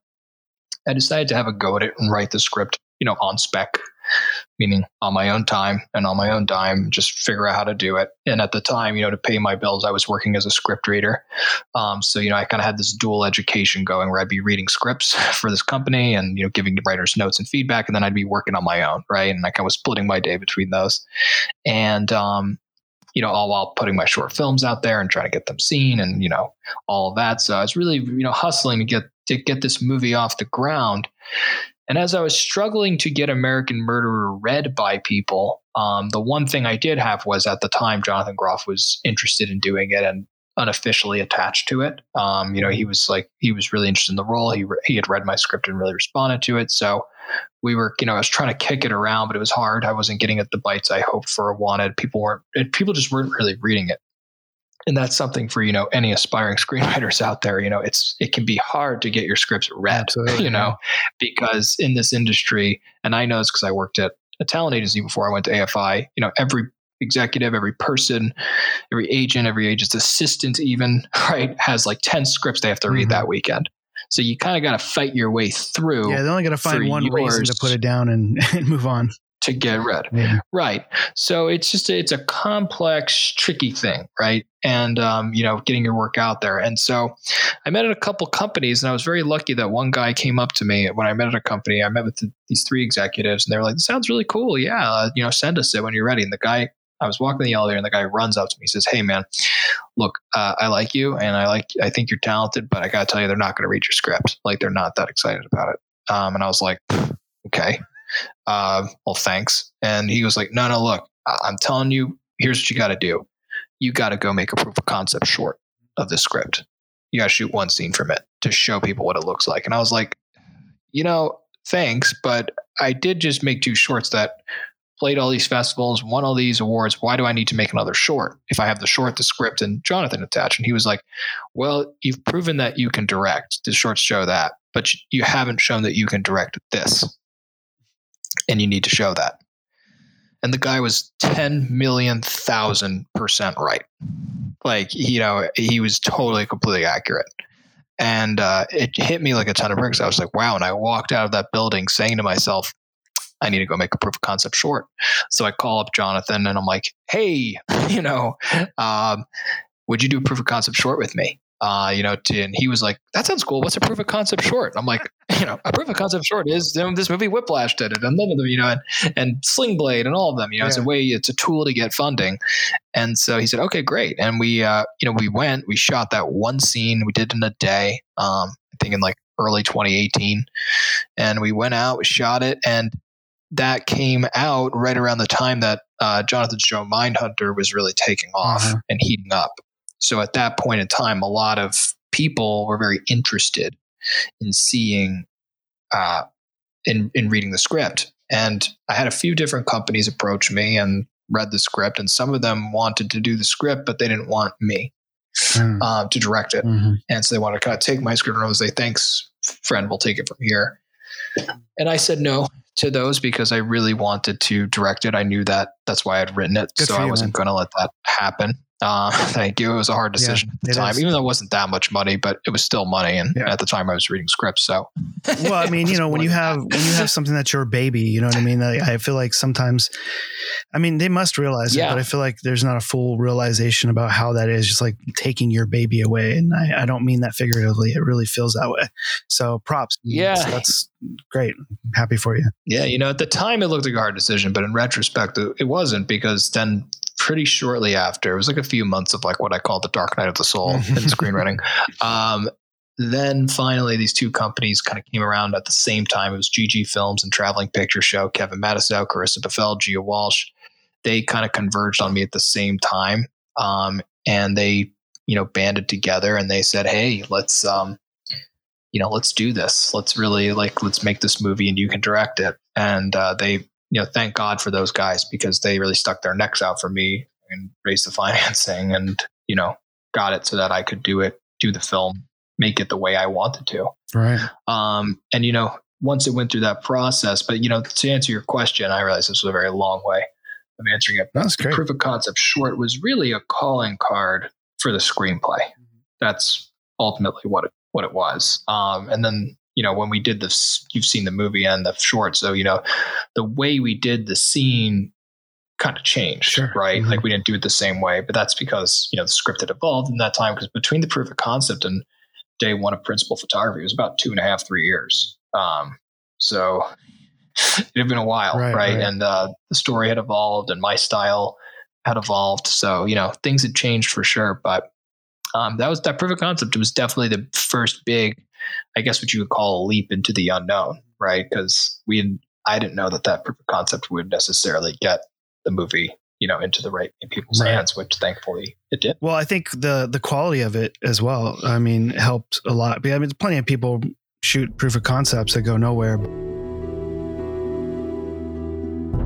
I decided to have a go at it and write the script, you know, on spec, meaning on my own time and on my own dime, just figure out how to do it. And at the time, you know, to pay my bills, I was working as a script reader. Um, so, you know, I kind of had this dual education going where I'd be reading scripts for this company and, you know, giving the writers notes and feedback. And then I'd be working on my own, right? And like I was splitting my day between those. And, um, you know, all while putting my short films out there and trying to get them seen and, you know, all of that. So I was really, you know, hustling to get to get this movie off the ground. And as I was struggling to get American Murderer read by people, um, the one thing I did have was at the time Jonathan Groff was interested in doing it and unofficially attached to it. Um, you know, he was like he was really interested in the role. He re- he had read my script and really responded to it. So we were, you know, I was trying to kick it around, but it was hard. I wasn't getting it the bites I hoped for or wanted. People weren't. People just weren't really reading it and that's something for you know any aspiring screenwriters out there you know it's it can be hard to get your scripts read Absolutely, you know because in this industry and i know this because i worked at a talent agency before i went to afi you know every executive every person every agent every agent's assistant even right has like 10 scripts they have to read mm-hmm. that weekend. So you kind of got to fight your way through Yeah, they're only going to find one reason to put it down and, and move on. To get read. Yeah. Right. So it's just it's a complex, tricky thing, right? And um, you know, getting your work out there. And so I met at a couple companies, and I was very lucky that one guy came up to me when I met at a company. I met with the, these three executives, and they were like, "This sounds really cool. Yeah, uh, you know, send us it when you're ready." And the guy. I was walking the elevator and the guy runs up to me. He says, "Hey, man, look, uh, I like you and I like, I think you're talented, but I got to tell you, they're not going to read your script. Like, they're not that excited about it." Um, and I was like, "Okay, uh, well, thanks. And he was like, no, no, look, I- I'm telling you, here's what you got to do. You got to go make a proof of concept short of the script. You got to shoot one scene from it to show people what it looks like. And I was like, you know, thanks, but I did just make two shorts that played all these festivals, won all these awards. Why do I need to make another short if I have the short, the script, and Jonathan attached? And he was like, well, you've proven that you can direct. The shorts show that, but you haven't shown that you can direct this and you need to show that. And the guy was 10 million thousand percent right. Like, you know, he was totally, completely accurate. And uh, it hit me like a ton of bricks. I was like, wow. And I walked out of that building saying to myself, I need to go make a proof of concept short. So I call up Jonathan and I'm like, hey, you know, um, would you do a proof of concept short with me? Uh, you know, to, and he was like, "That sounds cool. What's a proof of concept short?" I'm like, you know, a proof of concept short is you know, this movie Whiplash did it, and none of them, you know, and, and Sling Blade and all of them. You know, yeah. it's a way, it's a tool to get funding. And so he said, "Okay, great." And we, uh, you know, we went, we shot that one scene, we did in a day. Um, I think in like early 2018, and we went out, we shot it, and that came out right around the time that uh, Jonathan's Joe Mindhunter was really taking off uh-huh. and heating up. So at that point in time, a lot of people were very interested in seeing, uh, in in reading the script. And I had a few different companies approach me and read the script, and some of them wanted to do the script, but they didn't want me mm. uh, to direct it. Mm-hmm. And so they wanted to kind of take my script and was say, "Thanks, friend, we'll take it from here." And I said no to those because I really wanted to direct it. I knew that that's why I'd written it, Good so I wasn't going to let that happen. Uh, thank you. It was a hard decision yeah, at the time, is. even though it wasn't that much money, but it was still money. And yeah. at the time, I was reading scripts. So, well, I mean, you know, when you have when you have something that's your baby, you know what I mean. I feel like sometimes, I mean, they must realize yeah. it, but I feel like there's not a full realization about how that is. Just like taking your baby away, and I, I don't mean that figuratively. It really feels that way. So, props. Yeah, so that's great. Happy for you. Yeah, you know, at the time it looked like a hard decision, but in retrospect, it wasn't because then pretty shortly after. It was like a few months of like what I call the dark night of the soul in screenwriting. Um, then finally, these two companies kind of came around at the same time. It was GG Films and Traveling Picture Show. Kevin Matusow, Carissa Buffel, Gia Walsh. They kind of converged on me at the same time, um, and they, you know, banded together and they said, "Hey, let's, um, you know, let's do this. Let's really like let's make this movie, and you can direct it." And uh, they you know, thank God for those guys because they really stuck their necks out for me and raised the financing and, you know, got it so that I could do it, do the film, make it the way I wanted to. Right. Um, and, you know, once it went through that process, but, you know, to answer your question, I realized this was a very long way of answering it. That's great. Proof of concept short was really a calling card for the screenplay. That's ultimately what it, what it was. Um, and then you know, when we did this, you've seen the movie and the short. So, you know, the way we did the scene kind of changed, sure. right? Mm-hmm. Like we didn't do it the same way, but that's because, you know, the script had evolved in that time. Because between the proof of concept and day one of principal photography, it was about two and a half, three years. Um, so it had been a while, right? right? right. And uh, the story had evolved and my style had evolved. So, you know, things had changed for sure. But um, that was that proof of concept. It was definitely the first big I guess what you would call a leap into the unknown, right? Because we, I didn't know that that proof of concept would necessarily get the movie, you know, into the right in people's right. hands, which thankfully it did. Well, I think the the quality of it as well. I mean, helped a lot. I mean, plenty of people shoot proof of concepts that go nowhere.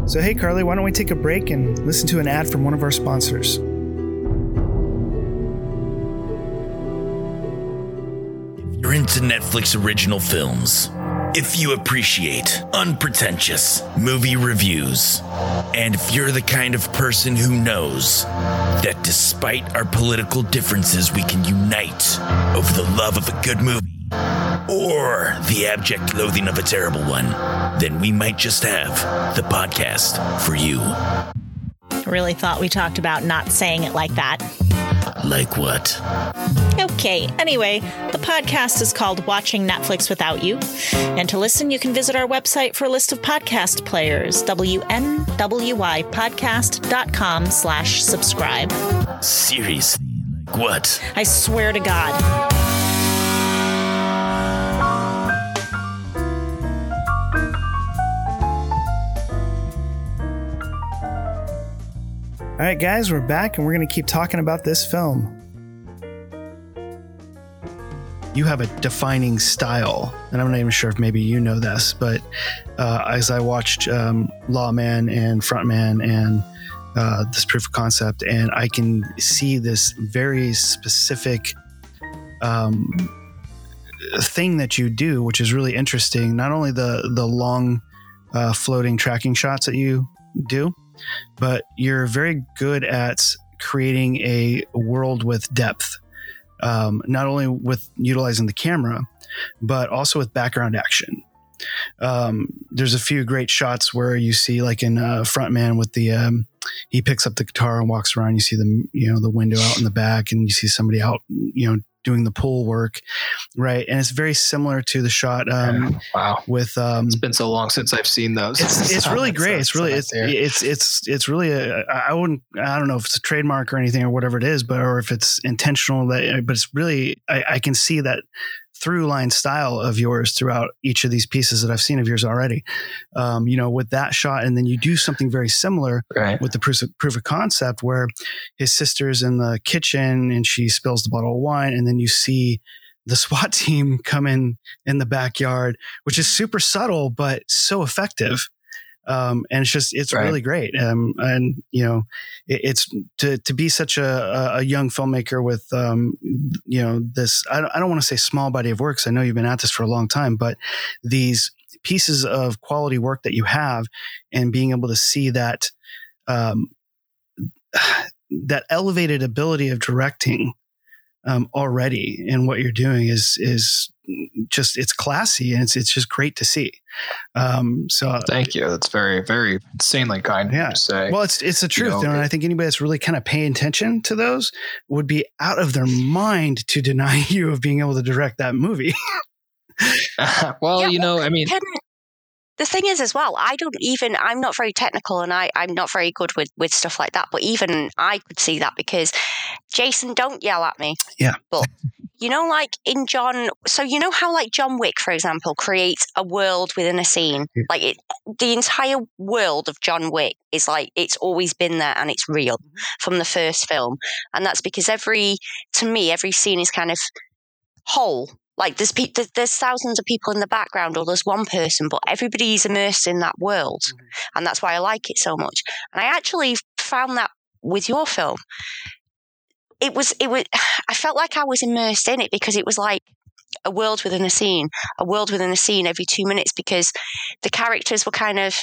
So, hey, Carly, why don't we take a break and listen to an ad from one of our sponsors? You're into Netflix original films, if you appreciate unpretentious movie reviews, and if you're the kind of person who knows that despite our political differences, we can unite over the love of a good movie or the abject loathing of a terrible one, then we might just have the podcast for you. Really thought we talked about not saying it like that. Like what? Okay, anyway, the podcast is called Watching Netflix Without You. And to listen, you can visit our website for a list of podcast players, wnwypodcast.com slash subscribe. Seriously? Like what? I swear to God. All right, guys, we're back and we're going to keep talking about this film. You have a defining style, and I'm not even sure if maybe you know this, but uh, as I watched um, Lawman and Frontman and uh, this proof of concept, and I can see this very specific um, thing that you do, which is really interesting. Not only the the long uh, floating tracking shots that you do, but you're very good at creating a world with depth, um, not only with utilizing the camera, but also with background action. Um, there's a few great shots where you see, like in uh, Frontman with the um, he picks up the guitar and walks around. You see the you know the window out in the back, and you see somebody out you know doing the pool work, right? And it's very similar to the shot. Um, wow, with um, it's been so long since I've seen those. It's, it's really great. It's really it's, it's it's it's really a I wouldn't I don't know if it's a trademark or anything or whatever it is, but or if it's intentional that but it's really I, I can see that through line style of yours throughout each of these pieces that I've seen of yours already. Um, you know, with that shot, and then you do something very similar Right. with the proof of, proof of concept where his sister's in the kitchen and she spills the bottle of wine, and then you see the SWAT team come in in the backyard, which is super subtle but so effective. Um, and it's just it's Right. really great. Um, and you know, it, it's to to be such a, a- young filmmaker with um, you know this. I don't, I don't want to say small body of works. I know you've been at this for a long time, but these pieces of quality work that you have, and being able to see that um, that elevated ability of directing um, already in what you're doing is is just it's classy and it's it's just great to see. Um, so Thank you. That's very, very insanely kind yeah. to say. Well, it's it's the You truth, know, and I think anybody that's really kind of paying attention to those would be out of their mind to deny you of being able to direct that movie. well, you know, I mean, Can- the thing is as well i don't even i'm not very technical and I, i'm not very good with with stuff like that but even i could see that because jason don't yell at me Yeah. but you know like in john so you know how like john wick for example creates a world within a scene? Hmm. Like it the entire world of john wick is like it's always been there and it's real mm-hmm. from the first film. And that's because every to me every scene is kind of whole. Like there's pe- there's- there's thousands of people in the background, or there's one person, but everybody's immersed in that world, mm-hmm. and that's why I like it so much. And I actually found that with your film, it was it was I felt like I was immersed in it because it was like a world within a scene, a world within a scene every two minutes because the characters were kind of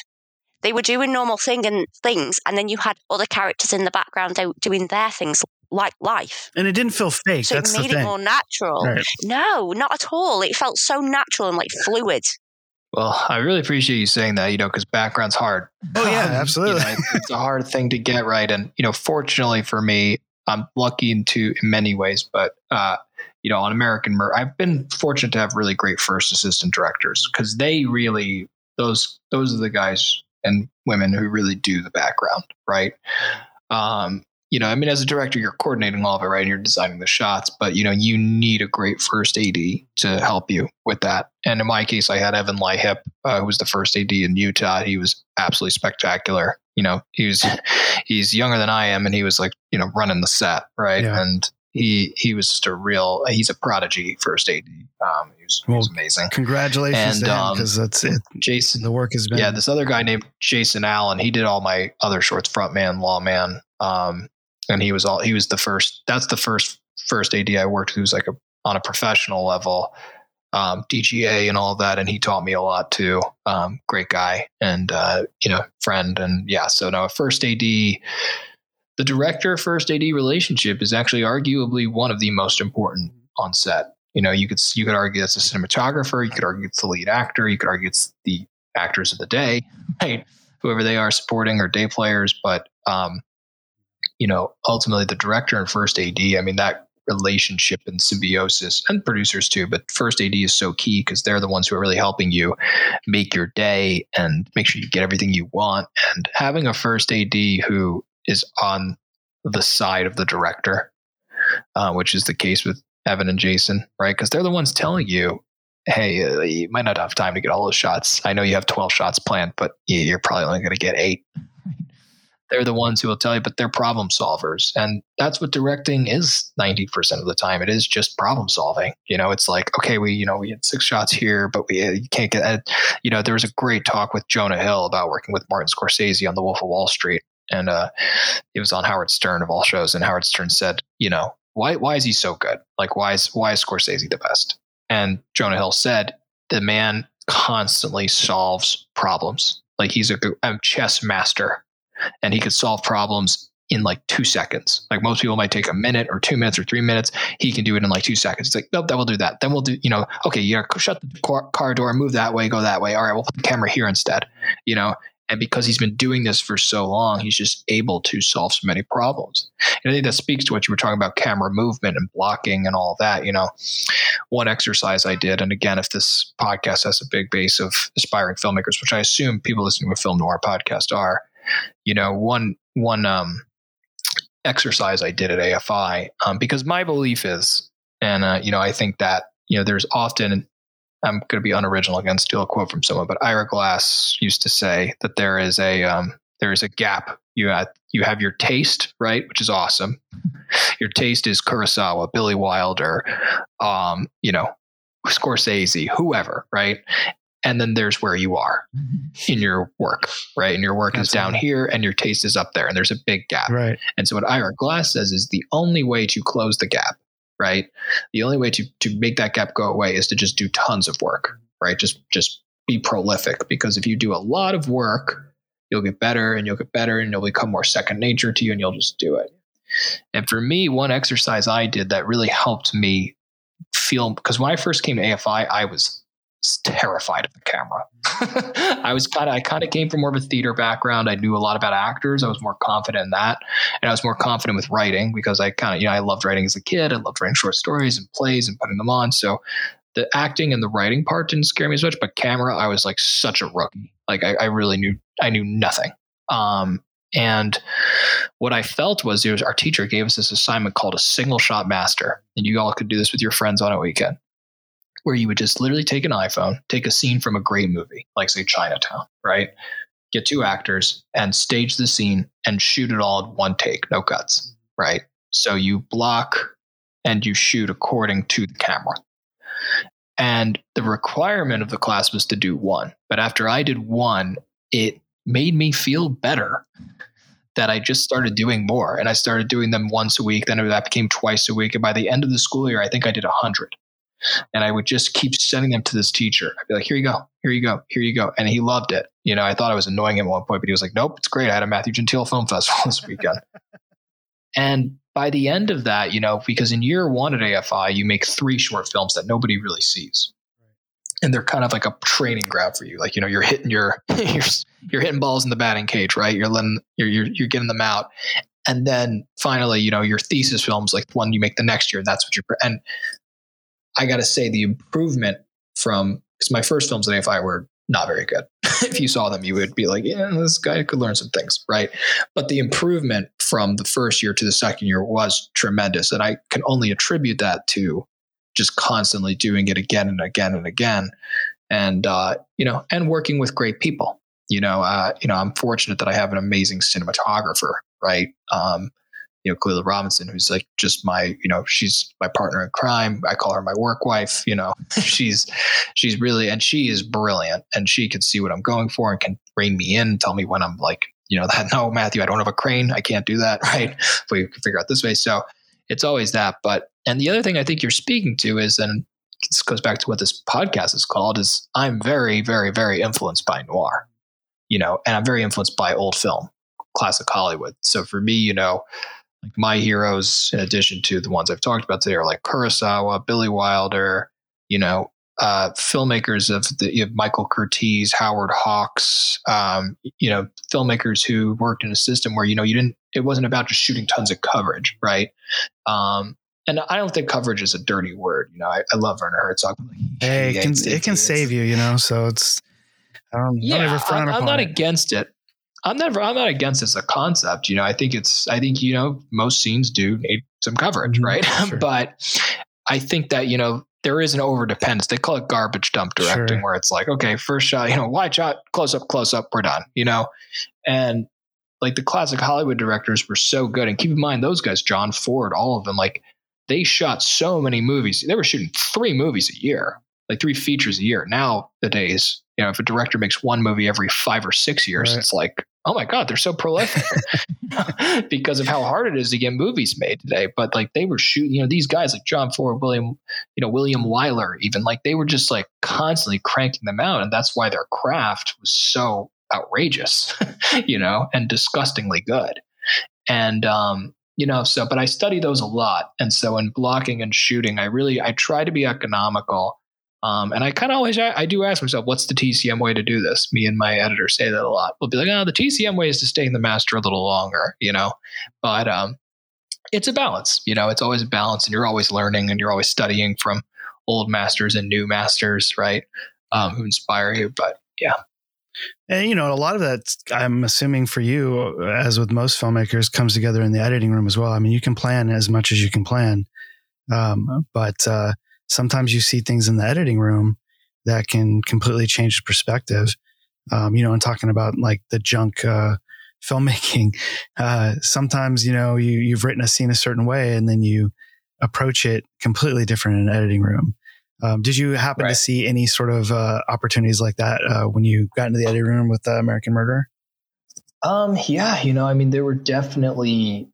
they were doing normal thing and things, and then you had other characters in the background do- doing their things like life. and it didn't feel fake. So That's it the made thing. it more natural. Right. No, not at all. It felt so natural and like fluid. well, I really appreciate you saying that, you know, because background's hard. Oh yeah, Um, absolutely. you know, it's- it's a hard thing to get right. And, you know, fortunately for me, I'm lucky in two in many ways, but uh, you know, on American Murder, I've been fortunate to have really great first assistant directors because they really those those are the guys and women who really do the background, right? Um, you know, I mean, as a director, you're coordinating all of it, right? And you're designing the shots, but you know, you need a great first AD to help you with that. And in my case, I had Evan Lyhip, uh, who was the first AD in Utah. He was absolutely spectacular. You know, he was he's younger than I am, and he was like, you know, running the set, right? Yeah. And he he was just a real he's a prodigy first AD. Um, he was, he was amazing. Congratulations And, um, because that's it. Jason, the work has been. yeah, this other guy named Jason Allen, he did all my other shorts, Frontman, Lawman, um, and he was all he was the first. That's the first first AD I worked with. Who was like a on a professional level, um, DGA and all that, and he taught me a lot too. Um, great guy and uh, you know friend, and yeah. So now a first AD. The director first AD relationship is actually arguably one of the most important on set. You know, you could you could argue it's a cinematographer, you could argue it's the lead actor, you could argue it's the actors of the day, right? Whoever they are supporting or day players. But, um, you know, ultimately the director and first AD, I mean, that relationship and symbiosis and producers too, but first AD is so key because they're the ones who are really helping you make your day and make sure you get everything you want. And having a first AD who is on the side of the director, uh, which is the case with Evan and Jason, right? Because they're the ones telling you, hey, uh, you might not have time to get all those shots. I know you have 12 shots planned, but you- you're probably only going to get eight. They're the ones who will tell you, but they're problem solvers. And that's what directing is 90% of the time. It is just problem solving. You know, it's like, okay, we, you know, we had six shots here, but we uh, you can't get, uh, you know, there was a great talk with Jonah Hill about working with Martin Scorsese on The Wolf of Wall Street. And uh, it was on Howard Stern of all shows. And Howard Stern said, you know, why, why is he so good? Like, why is, why is Scorsese the best? And Jonah Hill said, the man constantly solves problems. Like he's a chess master and he could solve problems in like two seconds. Like most people might take a minute or two minutes or three minutes. He can do it in like two seconds. He's like, nope, that will do that. Then we'll do, you know, okay, you gotta shut the car door, move that way, go that way. All right, we'll put the camera here instead, you know, And because he's been doing this for so long, he's just able to solve so many problems. And I think that speaks to what you were talking about camera movement and blocking and all that. You know, one exercise I did, and again, if this podcast has a big base of aspiring filmmakers, which I assume people listening to a film noir podcast are, you know, one, one, um, exercise I did at AFI, um, because my belief is, and, uh, you know, I think that, you know, there's often I'm going to be unoriginal again, steal a quote from someone, but Ira Glass used to say that there is a um, there is a gap. You have you have your taste, right, which is awesome. Your taste is Kurosawa, Billy Wilder, um, you know, Scorsese, whoever, right? And then there's where you are mm-hmm. in your work, right? And your work Absolutely. is down here, and your taste is up there, and there's a big gap. Right. And so what Ira Glass says is the only way to close the gap right? The only way to to make that gap go away is to just do tons of work, right? Just just be prolific because if you do a lot of work, you'll get better and you'll get better and you'll become more second nature to you and you'll just do it. And for me, one exercise I did that really helped me feel because when I first came to AFI, I was terrified of the camera. I was kind of I kind of came from more of a theater background. I knew a lot about actors. I was more confident in that, and I was more confident with writing because I kind of you know I loved writing as a kid. I loved writing short stories and plays and putting them on. So the acting and the writing part didn't scare me as much, but camera I was like such a rookie. Like I, I really knew I knew nothing. Um, and what I felt was, was our teacher gave us this assignment called a single shot master, and you all could do this with your friends on a weekend where you would just literally take an iPhone, take a scene from a great movie, like say Chinatown, right? Get two actors and stage the scene and shoot it all in one take, no cuts, right? So you block and you shoot according to the camera. And the requirement of the class was to do one. But after I did one, it made me feel better that I just started doing more. And I started doing them once a week. Then that became twice a week. And by the end of the school year, I think I did a hundred. And I would just keep sending them to this teacher. I'd be like, here you go, here you go, here you go. And he loved it. You know, I thought I was annoying him at one point, but he was like, nope, it's great. I had a Matthew Gentile Film Festival this weekend. and by the end of that, you know, because in year one at AFI, you make three short films that nobody really sees. And they're kind of like a training ground for you. Like, you know, you're hitting your, you're, you're hitting balls in the batting cage, right? You're letting, you're, you're, you're getting them out. And then finally, you know, your thesis films, like the one you make the next year, that's what you're, and I got to say the improvement from because my first films at AFI were not very good. if you saw them, you would be like, yeah, this guy could learn some things, right? But the improvement from the first year to the second year was tremendous. And I can only attribute that to just constantly doing it again and again and again. And, uh, you know, and working with great people. You know, uh, you know, I'm fortunate that I have an amazing cinematographer, right? Um, you know, Clella Robinson, who's like just my, you know, she's my partner in crime. I call her my work wife. You know, she's she's really and she is brilliant, and she can see what I'm going for and can rein me in, tell me when I'm like, you know, that no, Matthew, I don't have a crane, I can't do that, right? If we can figure out this way, so it's always that. But and the other thing I think you're speaking to is, and this goes back to what this podcast is called, is I'm very, very, very influenced by noir, you know, and I'm very influenced by old film, classic Hollywood. So for me, you know my heroes, in addition to the ones I've talked about today, are like Kurosawa, Billy Wilder, you know, uh, filmmakers of the you Michael Curtiz, Howard Hawks, um, you know, filmmakers who worked in a system where you know you didn't. It wasn't about just shooting tons of coverage, right? Um, and I don't think coverage is a dirty word. You know, I, I love Werner Herzog. Hey, it can, it can save you. You know, so it's. I don't. Yeah, I'm, I'm not against it. I'm never I'm not against this as a concept. You know, I think it's I think, you know, most scenes do need some coverage, mm-hmm. right? Sure. but I think that, you know, there is an over dependence. They call it garbage dump directing, sure. where it's like, okay, first shot, you know, wide shot, close up, close up, we're done, you know? And like the classic Hollywood directors were so good. And keep in mind, those guys, John Ford, all of them, like they shot so many movies. They were shooting three movies a year, like three features a year. Now the days, you know, if a director makes one movie every five or six years, right. it's like, oh my God, they're so prolific because of how hard it is to get movies made today. But like they were shooting, you know, these guys like John Ford, William, you know, William Wyler, even like they were just like constantly cranking them out. And that's why their craft was so outrageous, you know, and disgustingly good. And, um, you know, so, but I study those a lot. And so in blocking and shooting, I really, I try to be economical Um, and I kind of always I, I do ask myself, what's the TCM way to do this? Me and my editor say that a lot. We'll be like, oh, the TCM way is to stay in the master a little longer, you know. But um, it's a balance, you know. It's always a balance, and you're always learning and you're always studying from old masters and new masters, right? Um, who inspire you. But yeah, And you know, a lot of that, I'm assuming for you, as with most filmmakers, comes together in the editing room as well. I mean, you can plan as much as you can plan, um, but uh, sometimes you see things in the editing room that can completely change the perspective. Um, you know, and talking about like the junk uh, filmmaking, uh, sometimes you know you you've written a scene a certain way, and then you approach it completely different in an editing room. Um, did you happen to see any sort of uh, opportunities like that uh, when you got into the editing room with uh, American Murder? Um, yeah, you know, I mean, there were definitely,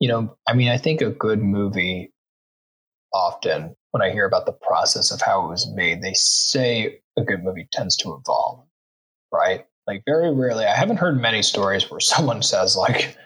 you know, I mean, I think a good movie often when I hear about the process of how it was made, they say a good movie tends to evolve, right? Like very rarely, I haven't heard many stories where someone says like,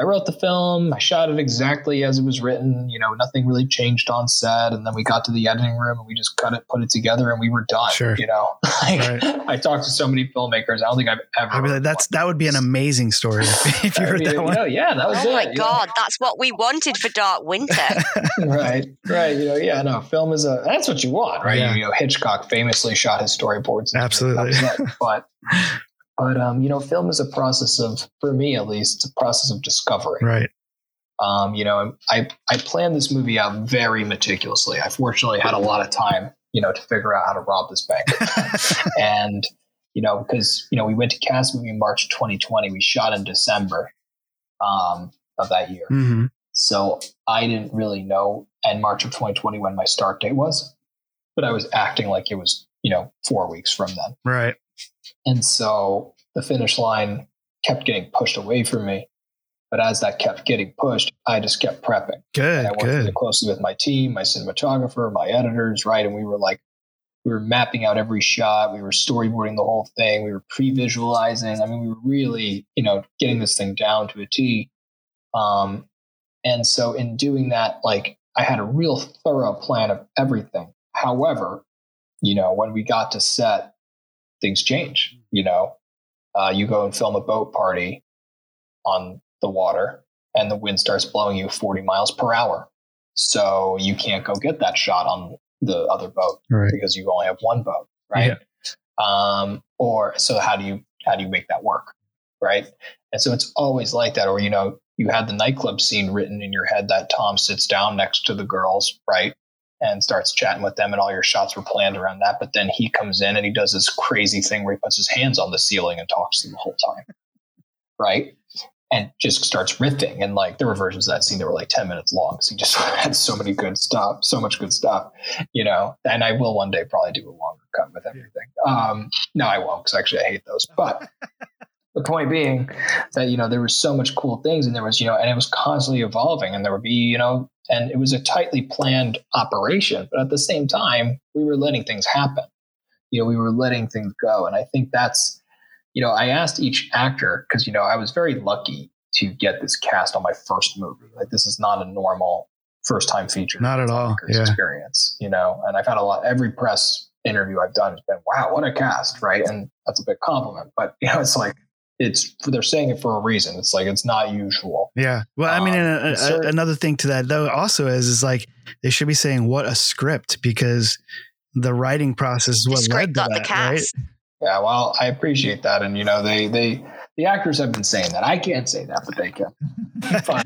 I wrote the film, I shot it exactly as it was written, you know, nothing really changed on set. And then we got to the editing room and we just cut it, put it together and we were done. Sure. You know, like, I talked to so many filmmakers. I don't think I've ever. I'd be like, that's that would be an amazing story if, if you I heard mean, that one. no, yeah, that was oh it. my you know? god, that's what we wanted for Dark Winter. right, right. You know, yeah, no, film is a that's what you want, right? Yeah. You know, Hitchcock famously shot his storyboards. Absolutely. that but but um, you know, film is a process of, for me at least, it's a process of discovery. Right. Um, you know, I I planned this movie out very meticulously. I fortunately had a lot of time, you know, to figure out how to rob this bank, and you know, because you know, we went to cast movie in March 2020. We shot in December um, of that year. Mm-hmm. So I didn't really know in March of 2020 when my start date was, but I was acting like it was, you know, four weeks from then. Right. And so the finish line kept getting pushed away from me. But as that kept getting pushed, I just kept prepping. Good. And I worked Good. really closely with my team, my cinematographer, my editors, right? And we were like, we were mapping out every shot. We were storyboarding the whole thing. We were pre-visualizing. I mean, we were really, you know, getting this thing down to a T. Um, and so in doing that, like I had a real thorough plan of everything. However, you know, when we got to set, things change. You know, uh, you go and film a boat party on the water, and the wind starts blowing you 40 miles per hour. So you can't go get that shot on the other boat Right. because you only have one boat, right? Um, or so how do you how do you make that work, right? And so it's always like that. Or you know, you had the nightclub scene written in your head that Tom sits down next to the girls, right? And starts chatting with them, and all your shots were planned around that. But then he comes in and he does this crazy thing where he puts his hands on the ceiling and talks to them the whole time, right? And just starts riffing. And like there were versions of that scene that were like 10 minutes long. because he just had so many good stuff, so much good stuff, you know. And I will one day probably do a longer cut with everything. Um, no, I won't because actually I hate those. But the point being that you know there was so much cool things and there was you know and it was constantly evolving and there would be you know and it was a tightly planned operation but at the same time we were letting things happen. You know we were letting things go. And i think that's you know i asked each actor because you know i was very lucky to get this cast on my first movie. Like this is not a normal first time feature Not at all. Yeah. experience you know? And i've had a lot every press interview i've done has been wow what a cast right? And that's a big compliment. But you know it's like it's they're saying it for a reason. It's like it's not usual. Yeah. Well, I mean, Um, a, a, certain- another thing to that though also is is like they should be saying what a script because the writing process is what led to that, right? yeah well i appreciate that. And you know they they the actors have been saying that. I can't say that but they can.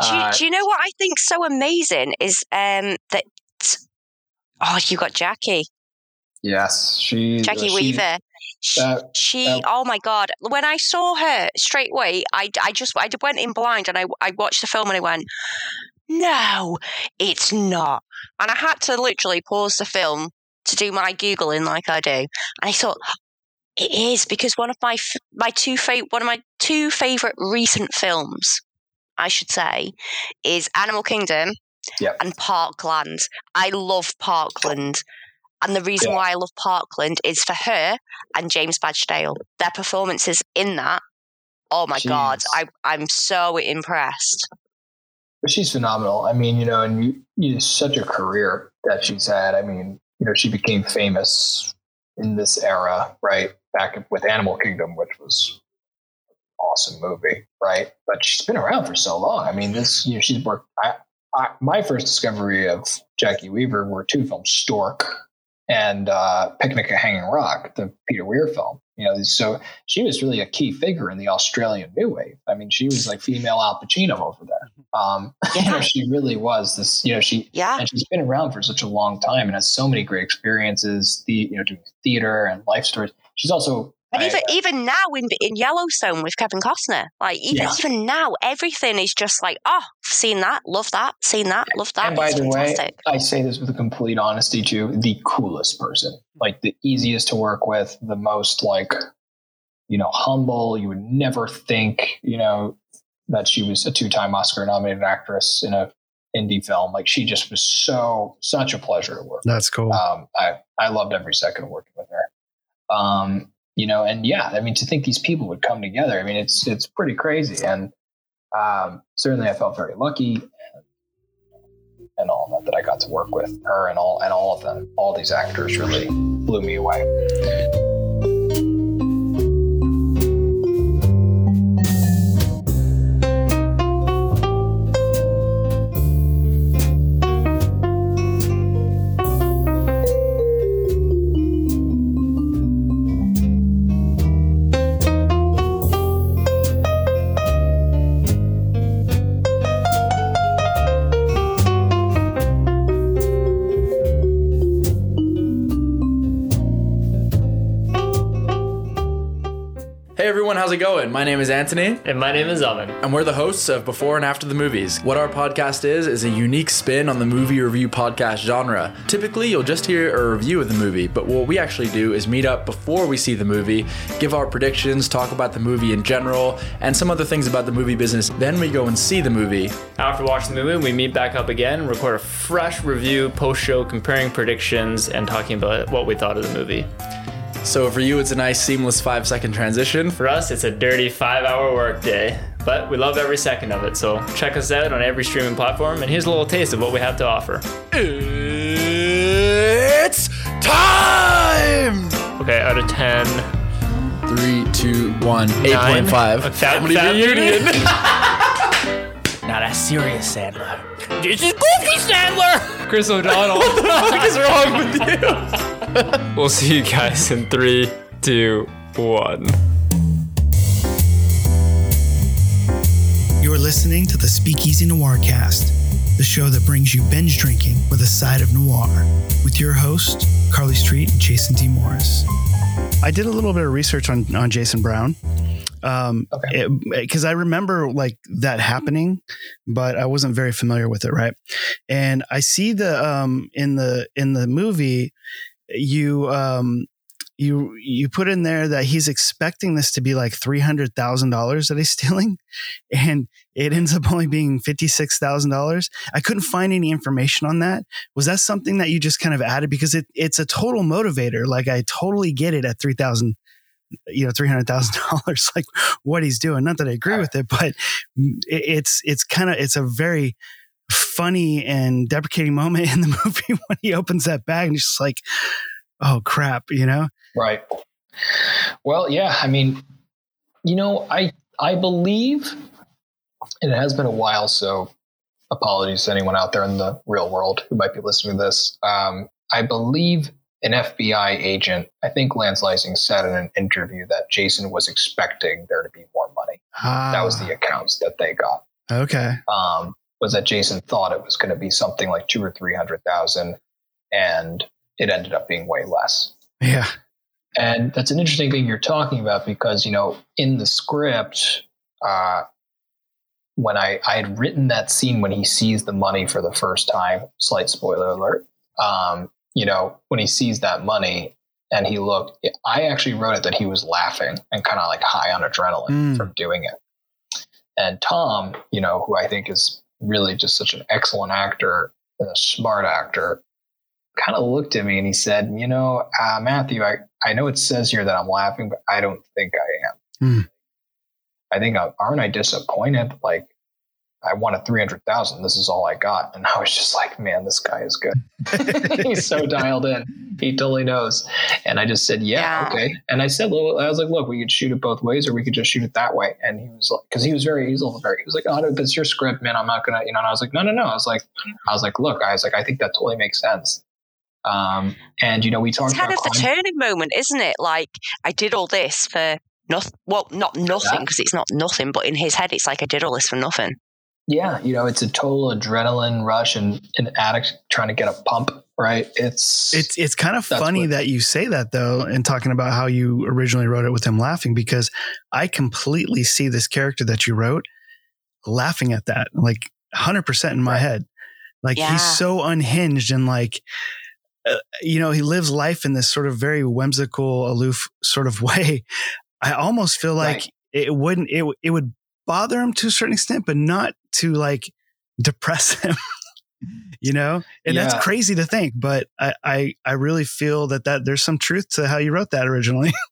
Do, you, Uh, do you know what I think's so amazing is um, that oh, you got Jacki, yes she Jacki she- Weaver. Uh, she, that- she that- oh my god! When I saw her straight away, I, I just I went in blind and I I watched the film and I went, no, it's not. And I had to literally pause the film to do my googling like I do, and I thought it is because one of my my two fa- one of my two favorite recent films, I should say, is Animal Kingdom Yep. and Parkland. I love Parkland. And the reason Yeah. why I love Parkland is for her and James Badge Dale. Their performances in that. Oh my god, I I'm so impressed. She's phenomenal. I mean, you know, and you, you such a career that she's had. I mean, you know, she became famous in this era, right? Back with Animal Kingdom, which was an awesome movie, right? But she's been around for so long. I mean, this, you know, she's worked. I, I, my first discovery of Jacki Weaver were two films, Stork and uh, Picnic at Hanging Rock, the Peter Weir film. You know, so she was really a key figure in the Australian New Wave. I mean, she was like female Al Pacino over there. Um, yeah. you know, she really was this. You know, she yeah, and she's been around for such a long time and has so many great experiences. The you know, doing theater and life stories. She's also and even even now in in Yellowstone with Kevin Costner, like even yeah. even now, everything is just like, oh, seen that, love that, seen that, love that. And by it's the fantastic. way, I say this with complete honesty too, the coolest person, like the easiest to work with, the most like, you know, humble. You would never think, you know, that she was a two-time Oscar-nominated actress in a indie film. Like she just was so such a pleasure to work. That's cool. Um, I I loved every second of working with her. Um, you know, and yeah, I mean, to think these people would come together, I mean, it's it's pretty crazy, and um, certainly I felt very lucky, and, and all that that I got to work with her and all and all of them, all these actors really blew me away. How's it going? My name is Anthony. And my name is Owen. And we're the hosts of Before and After the Movies. What our podcast is, is a unique spin on the movie review podcast genre. Typically, you'll just hear a review of the movie, but what we actually do is meet up before we see the movie, give our predictions, talk about the movie in general, and some other things about the movie business. Then we go and see the movie. After watching the movie, we meet back up again, record a fresh review post show, comparing predictions and talking about what we thought of the movie. So for you, it's a nice seamless five second transition. For us, it's a dirty five hour workday. But we love every second of it. So check us out on every streaming platform. And here's a little taste of what we have to offer. It's time! Okay, out of 10. Three, two, one, 8.5. Family reunion. Not a serious Sandler. This is Goofy Sandler! Chris O'Donnell. what the fuck is wrong with you? we'll see you guys in three, two, one. You're listening to the Speakeasy Noir Cast, the show that brings you binge drinking with a side of noir, with your host, Carly Street and Jason D. Morris. I did a little bit of research on, on Jason Brown. Um because i remember like that happening but i wasn't very familiar with it right? And i see the um in the in the movie you um you you put in there that he's expecting this to be like three hundred thousand dollars that he's stealing, and it ends up only being fifty six thousand dollars. I couldn't find any information on that. Was that something that you just kind of added because it it's a total motivator? Like I totally get it at three thousand, you know, three hundred thousand dollars. Like what he's doing. Not that I agree with it, but it's it's kind of it's a very funny and deprecating moment in the movie when he opens that bag and he's just like, oh crap, you know? Right. Well, yeah, I mean, you know, I I believe and it has been a while, so apologies to anyone out there in the real world who might be listening to this. Um, I believe an FBI agent, I think Lance Leising said in an interview that Jason was expecting there to be more money. Ah. That was the accounts that they got. Okay. Um, was that Jason thought it was going to be something like two or three hundred thousand, and it ended up being way less. Yeah. And that's an interesting thing you're talking about because you know in the script, uh, when I I had written that scene when he sees the money for the first time. Slight spoiler alert. Um, you know when he sees that money and he looked, I actually wrote it that he was laughing and kind of like high on adrenaline mm. from doing it. And Tom, you know, who I think is really just such an excellent actor and a smart actor, kind of looked at me and he said, You know, uh, Matthew, I, I know it says here that I'm laughing, but I don't think I am. Mm. I think, uh, aren't I disappointed? Like, I wanted 300,000. This is all I got. And I was just like, man, this guy is good. He's so dialed in. He totally knows. And I just said, yeah, okay. And I said, I was like, look, we could shoot it both ways or we could just shoot it that way. And he was like, cause he was very, he's a little very, he was like, oh, no, it's your script, man. I'm not going to, you know, and I was like, no, no, no. I was like, I was like, look, I was like, I think that totally makes sense. Um, and you know, we talked It's kind of the turning moment, isn't it? Like I did all this for nothing. Well, not nothing because it's not nothing, but in his head, it's like I did all this for nothing. yeah, you know, it's a total adrenaline rush and an addict trying to get a pump, right? It's It's it's kind of funny what- that you say that though, and talking about how you originally wrote it with him laughing, because I completely see this character that you wrote laughing at that, like hundred percent in my head. Like Yeah. he's so unhinged and like, uh, you know, he lives life in this sort of very whimsical, aloof sort of way. I almost feel like Right. it wouldn't it it would bother him to a certain extent, but not to like depress him. you know, and Yeah. that's crazy to think, but I, I I really feel that that there's some truth to how you wrote that originally.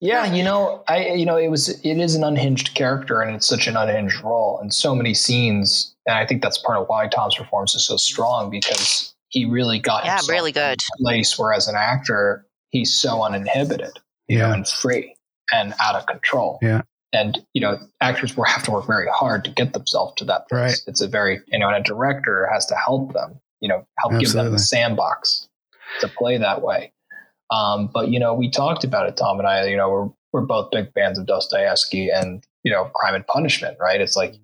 Yeah, you know, I you know, it was it is an unhinged character and it's such an unhinged role and so many scenes and I think that's part of why Tom's performance is so strong because he really got Yeah, himself really in a good. place where as an actor he's so uninhibited, you know, Yeah. and free and out of control. Yeah. And you know, actors will have to work very hard to get themselves to that place. Right. It's a very you know, and a director has to help them, you know, help give them the sandbox to play that way. Um, but you know, we talked about it, Tom and I. You know, we're we're both big fans of Dostoevsky and you know, Crime and Punishment, right? It's like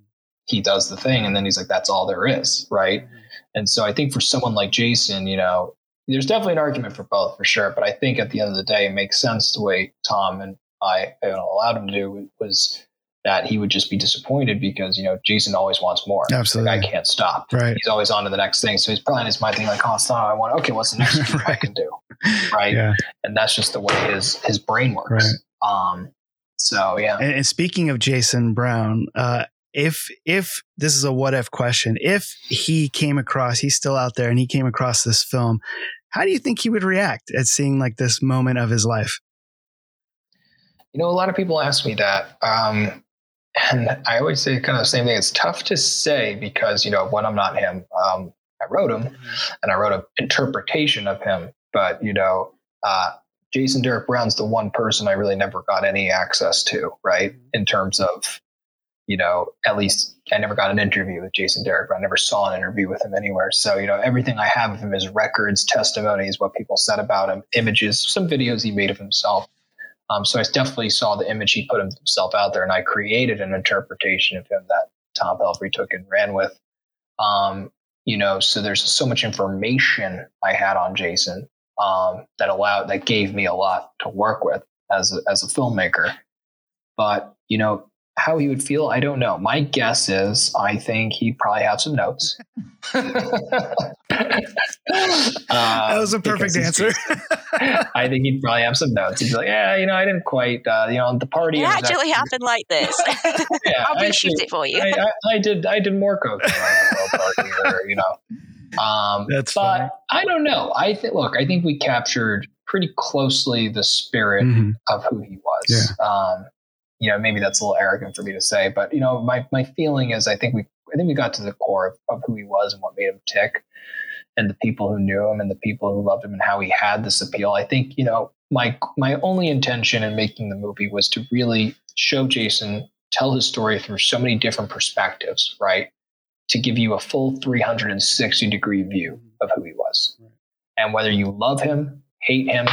he does the thing, and then he's like, "That's all there is," right? And so I think for someone like Jason, you know, there's definitely an argument for both, for sure. But I think at the end of the day, it makes sense the way Tom and I you know, allowed him to do was that he would just be disappointed because you know Jason always wants more. Absolutely. Like, I can't stop. Right. He's always on to the next thing. So he's probably in his mind thinking like, "Oh, stop! I want. Okay, what's the next thing I can do?" Right. Yeah. And that's just the way his his brain works. Right. Um. So yeah. And, and speaking of Jason Brown, uh, if if this is a what if question, if he came across, he's still out there, and he came across this film, how do you think he would react at seeing like this moment of his life? You know, a lot of people ask me that. Um, and I always say kind of the same thing. It's tough to say because, you know, when I'm not him, um, I wrote him and I wrote an interpretation of him. But, you know, uh, Jason Derek Brown's the one person I really never got any access to, right? In terms of, you know, at least I never got an interview with Jason Brown. I never saw an interview with him anywhere. So, you know, everything I have of him is records, testimonies, what people said about him, images, some videos he made of himself. Um, so I definitely saw the image he put himself out there, and I created an interpretation of him that Tom Pelphrey took and ran with. Um, you know, so there's so much information I had on Jason um, that allowed that gave me a lot to work with as a, as a filmmaker. But you know how he would feel, I don't know. My guess is I think he'd probably have some notes. that was a perfect answer. I think he'd probably have some notes. He'd be like, "Yeah, you know, I didn't quite, uh, you know, the party It was actually happened like this. Yeah, I'll I reshoot it for you. I, I, I did I did more coke party or, you know. Um That's but funny. I don't know. I think look, I think we captured pretty closely the spirit Mhm. of who he was. Um you know, maybe that's a little arrogant for me to say, but you know, my my feeling is I think we I think we got to the core of, of who he was and what made him tick and the people who knew him and the people who loved him and how he had this appeal. I think, you know, my my only intention in making the movie was to really show Jason tell his story through so many different perspectives, right? To give you a full 360 degree view mm-hmm. of who he was. And whether you love him, hate him,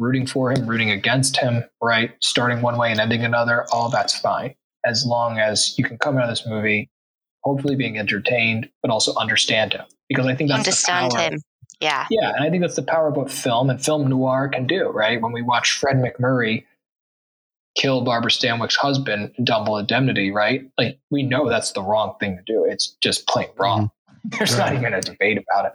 rooting for him, rooting against him, right? Starting one way and ending another, all that's fine. As long as you can come out of this movie, hopefully being entertained, but also understand him. Because I think that's the Understand power- him. Yeah. yeah, and I think that's the power of what film and film noir can do, right? When we watch Fred MacMurray kill Barbara Stanwyck's husband in Double Indemnity, right? Like we know that's the wrong thing to do. It's just plain wrong. Mm-hmm. There's not even a debate about it.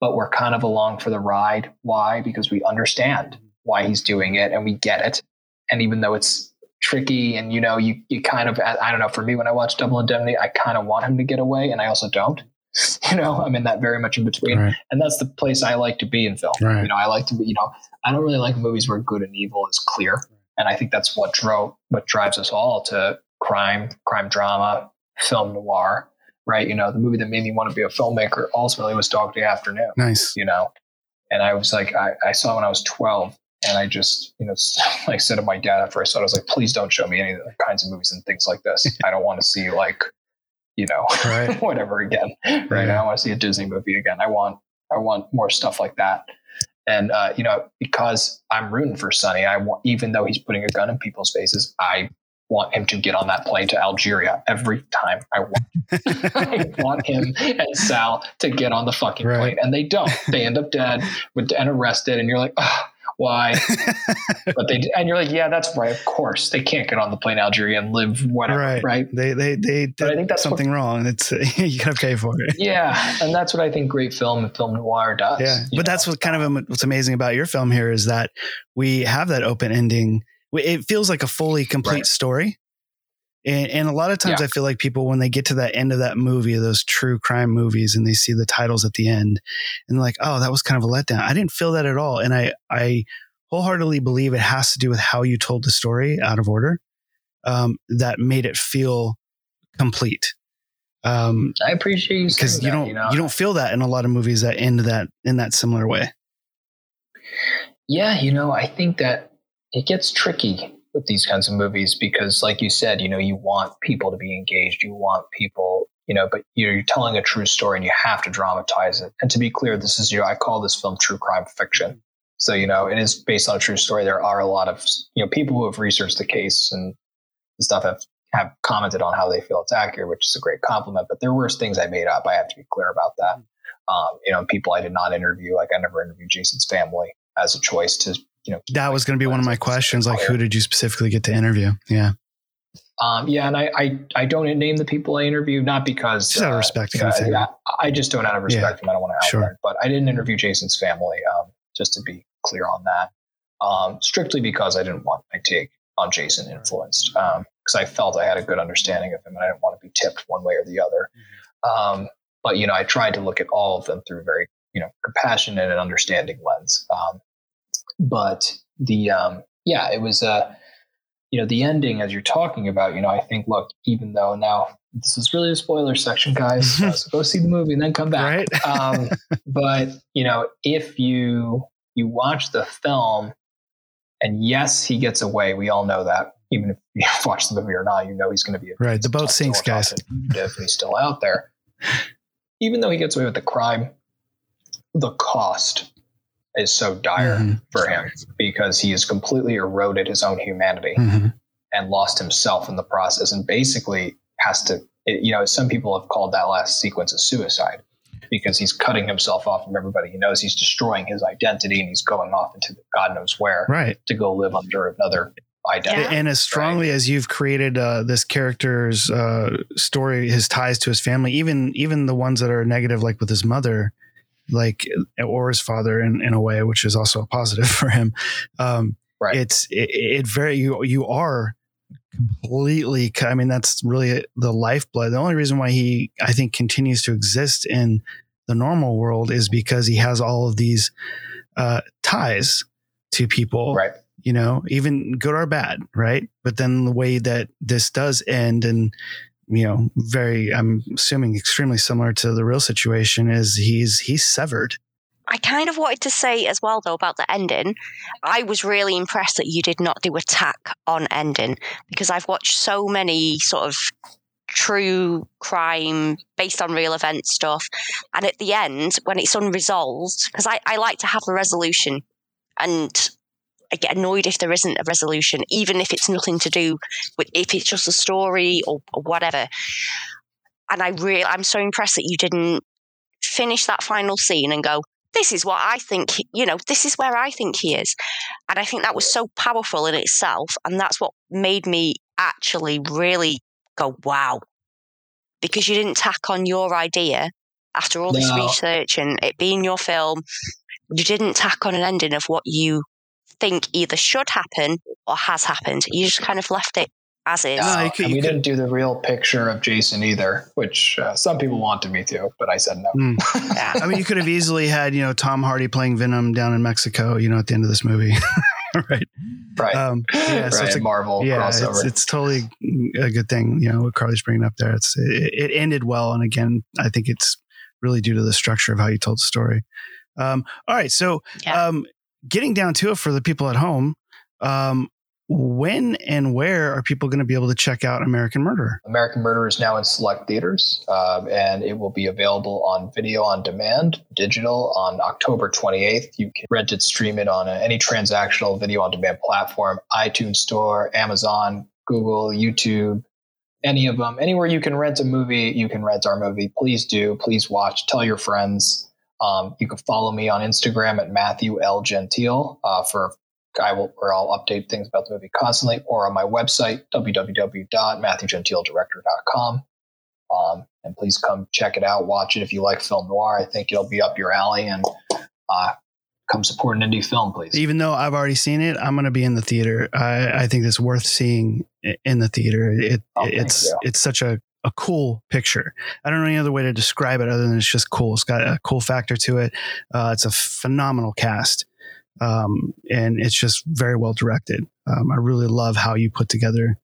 But we're kind of along for the ride. Why? Because we understand why he's doing it and we get it. And even though it's tricky and you know, you you kind of I don't know, for me when I watch Double Indemnity, I kind of want him to get away and I also don't. You know, I'm in that very much in between. Right. And that's the place I like to be in film. Right. You know, I like to be, you know, I don't really like movies where good and evil is clear. And I think that's what drove what drives us all to crime, crime drama, film noir, right? You know, the movie that made me want to be a filmmaker ultimately was Dog Day Afternoon. Nice. You know, and I was like, I, I saw it when I was 12 and I just, you know, like I said to my dad after I saw it, I was like, please don't show me any of the kinds of movies and things like this. I don't want to see like, you know, right. whatever again. Right. I don't want to see a Disney movie again. I want, I want more stuff like that. And, uh, you know, because I'm rooting for Sonny, I want, even though he's putting a gun in people's faces, I want him to get on that plane to Algeria every time. I want, I want him and Sal to get on the fucking Right. plane, and they don't. They end up dead with, and arrested, and you're like, "Ugh, why? but they and you're like, yeah, that's right. Of course, they can't get on the plane to Algeria and live whatever, right. right? They they they did But I think that's what- something wrong. It's you gotta pay for it. Yeah, and that's what I think great film and film noir does. Yeah, but that's what kind of what's amazing about your film here is that we have that open ending. It feels like a fully complete Right. story. And, and a lot of times Yeah. I feel like people, when they get to that end of that movie, those true crime movies, and they see the titles at the end and like, oh, that was kind of a letdown. I didn't feel that at all. And I, I wholeheartedly believe it has to do with how you told the story out of order um, that made it feel complete. Um, I appreciate you because you don't you know? you don't feel that in a lot of movies that end that in that similar way. Yeah, you know, I think that it gets tricky with these kinds of movies because, like you said, you know, you want people to be engaged. You want people, you know, but you're, you're telling a true story and you have to dramatize it. And to be clear, this is, you know, I call this film true crime fiction. So, you know, it is based on a true story. There are a lot of, you know, people who have researched the case and stuff have, have commented on how they feel it's accurate, which is a great compliment. But there were things I made up. I have to be clear about that. Um, you know, people I did not interview, like I never interviewed Jason's family as a choice to, you know, That was going to be one of my questions. Like, who did you specifically get to interview? Yeah, Um, yeah, and I, I I don't name the people I interviewed not because Just out of respect, kind of thing. yeah, I just don't out of respect Yeah, for them. I don't want to out sure. them, but I didn't interview Jason's family. Um, just to be clear on that, um, strictly because I didn't want my take on Jason influenced. Because I felt I had a good understanding of him, and I didn't want to be tipped one way or the other. Um, but you know, I tried to look at all of them through very you know compassionate and understanding lens. But the um, yeah, it was uh, you know the ending as you're talking about. You know, I think look, even though now this is really a spoiler section, guys, so go see the movie and then come back. um, but you know, if you you watch the film, and yes, he gets away. We all know that. Even if you watch the movie or not, you know he's going to be a right. The boat sinks, guys. if he's still out there. Even though he gets away with the crime, the cost is so dire Mm-hmm. for him because he has completely eroded his own humanity Mhm. and lost himself in the process and basically has to it, you know some people have called that last sequence a suicide because he's cutting himself off from everybody he knows he's destroying his identity and he's going off into god knows where Right. to go live under another identity And as strongly as you've created uh, this character's uh, story, his ties to his family, even even the ones that are negative, like with his mother, like or his father, in, in a way, which is also a positive for him. Um, right. It's it, it very you you are completely. I mean, that's really the lifeblood. The only reason why he, I think, continues to exist in the normal world is because he has all of these uh, ties to people. Right. You know, even good or bad, right? But then the way that this does end and you know, very I'm assuming extremely similar to the real situation is he's he's severed. I kind of wanted to say as well, though, about the ending. I was really impressed that you did not do a tack on ending because I've watched so many sort of true crime based on real event stuff. And at the end, when it's unresolved, because I, I like to have a resolution and I get annoyed if there isn't a resolution, even if it's nothing to do with if it's just a story or, or whatever. And I really, I'm so impressed that you didn't finish that final scene and go, this is what I think, you know, this is where I think he is. And I think that was so powerful in itself. And that's what made me actually really go, wow. Because you didn't tack on your idea after all this No. research and it being your film, you didn't tack on an ending of what you think either should happen or has happened. You just kind of left it as is. No, and we didn't do the real picture of Jason either, which uh, some people wanted me to, but I said no. Hmm. I mean, you could have easily had you know Tom Hardy playing Venom down in Mexico. You know, at the end of this movie. right. Right. Um, yeah, so Right, it's a Marvel Yeah, crossover. it's, it's totally a good thing. You know what Carly's bringing up there. It's it, it ended well, and again, I think it's really due to the structure of how you told the story. Um, all right, so um, getting down to it for the people at home, um, when and where are people going to be able to check out American Murder? American Murder is now in select theaters, um, and it will be available on video on demand, digital, on October 28th. You can rent it, stream it on uh, any transactional video on demand platform, iTunes Store, Amazon, Google, YouTube, any of them. Anywhere you can rent a movie, you can rent our movie. Please do. Please watch. Tell your friends. Um, you can follow me on Instagram at Matthew L Gentile uh, for I will where I'll update things about the movie constantly, or on my website www.matthewgentiledirector.com. Um, and please come check it out, watch it if you like film noir. I think it'll be up your alley, and uh, come support an indie film, please. Even though I've already seen it, I'm going to be in the theater. I, I think it's worth seeing in the theater. It it's you. it's such a a cool picture. I don't know any other way to describe it other than it's just cool. It's got a cool factor to it. Uh, it's a phenomenal cast, um, and it's just very well directed. Um, I really love how you put together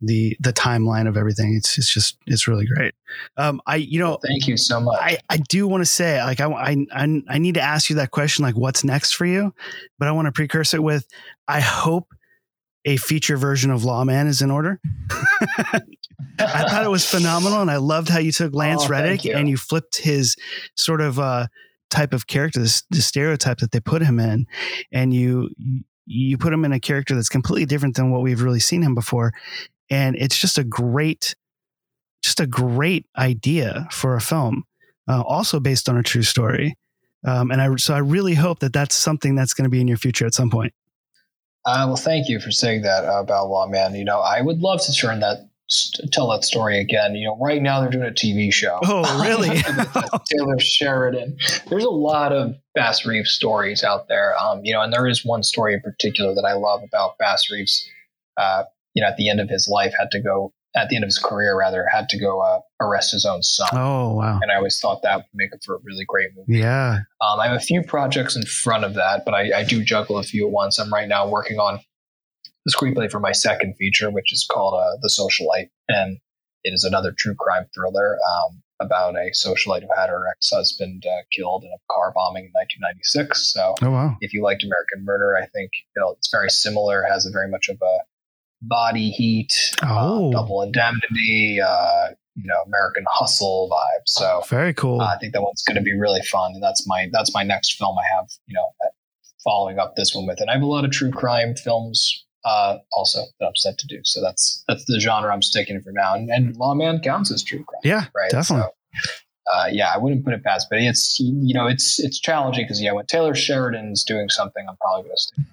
the the timeline of everything. It's it's just it's really great. Um, I you know thank you so much. I, I do want to say like I, I I need to ask you that question like what's next for you, but I want to precursor it with I hope a feature version of Lawman is in order. I thought it was phenomenal, and I loved how you took Lance Oh, Reddick you. and you flipped his sort of uh, type of character, this, the stereotype that they put him in, and you you put him in a character that's completely different than what we've really seen him before, and it's just a great, just a great idea for a film, uh, also based on a true story. Um, and I so I really hope that that's something that's going to be in your future at some point. Uh, well, thank you for saying that about Lawman. You know, I would love to turn that tell that story again. You know, right now they're doing a TV show. Oh, really? Taylor Sheridan. There's a lot of Bass Reeves stories out there. Um, you know, and there is one story in particular that I love about Bass Reeves. Uh, you know, at the end of his life, had to go at the end of his career, rather, had to go uh, arrest his own son. Oh wow! And I always thought that would make it for a really great movie. Yeah. Um, I have a few projects in front of that, but I, I do juggle a few at once. I'm right now working on the screenplay for my second feature, which is called uh, The Socialite, and it is another true crime thriller um, about a socialite who had her ex-husband uh, killed in a car bombing in 1996. So, Oh, wow. if you liked American Murder, I think you know, it's very similar. Has a very much of a body heat, Oh. uh, double indemnity, uh, you know, American Hustle vibe. So Very cool. uh, I think that one's going to be really fun, and that's my that's my next film I have. You know, uh, following up this one with, and I have a lot of true crime films uh, also that I'm set to do. So that's that's the genre I'm sticking for now, and, and Lawman counts as true crime. Yeah, right. definitely. So, uh, yeah, I wouldn't put it past, but it's you know it's it's challenging because yeah, when Taylor Sheridan's doing something, I'm probably going to stick.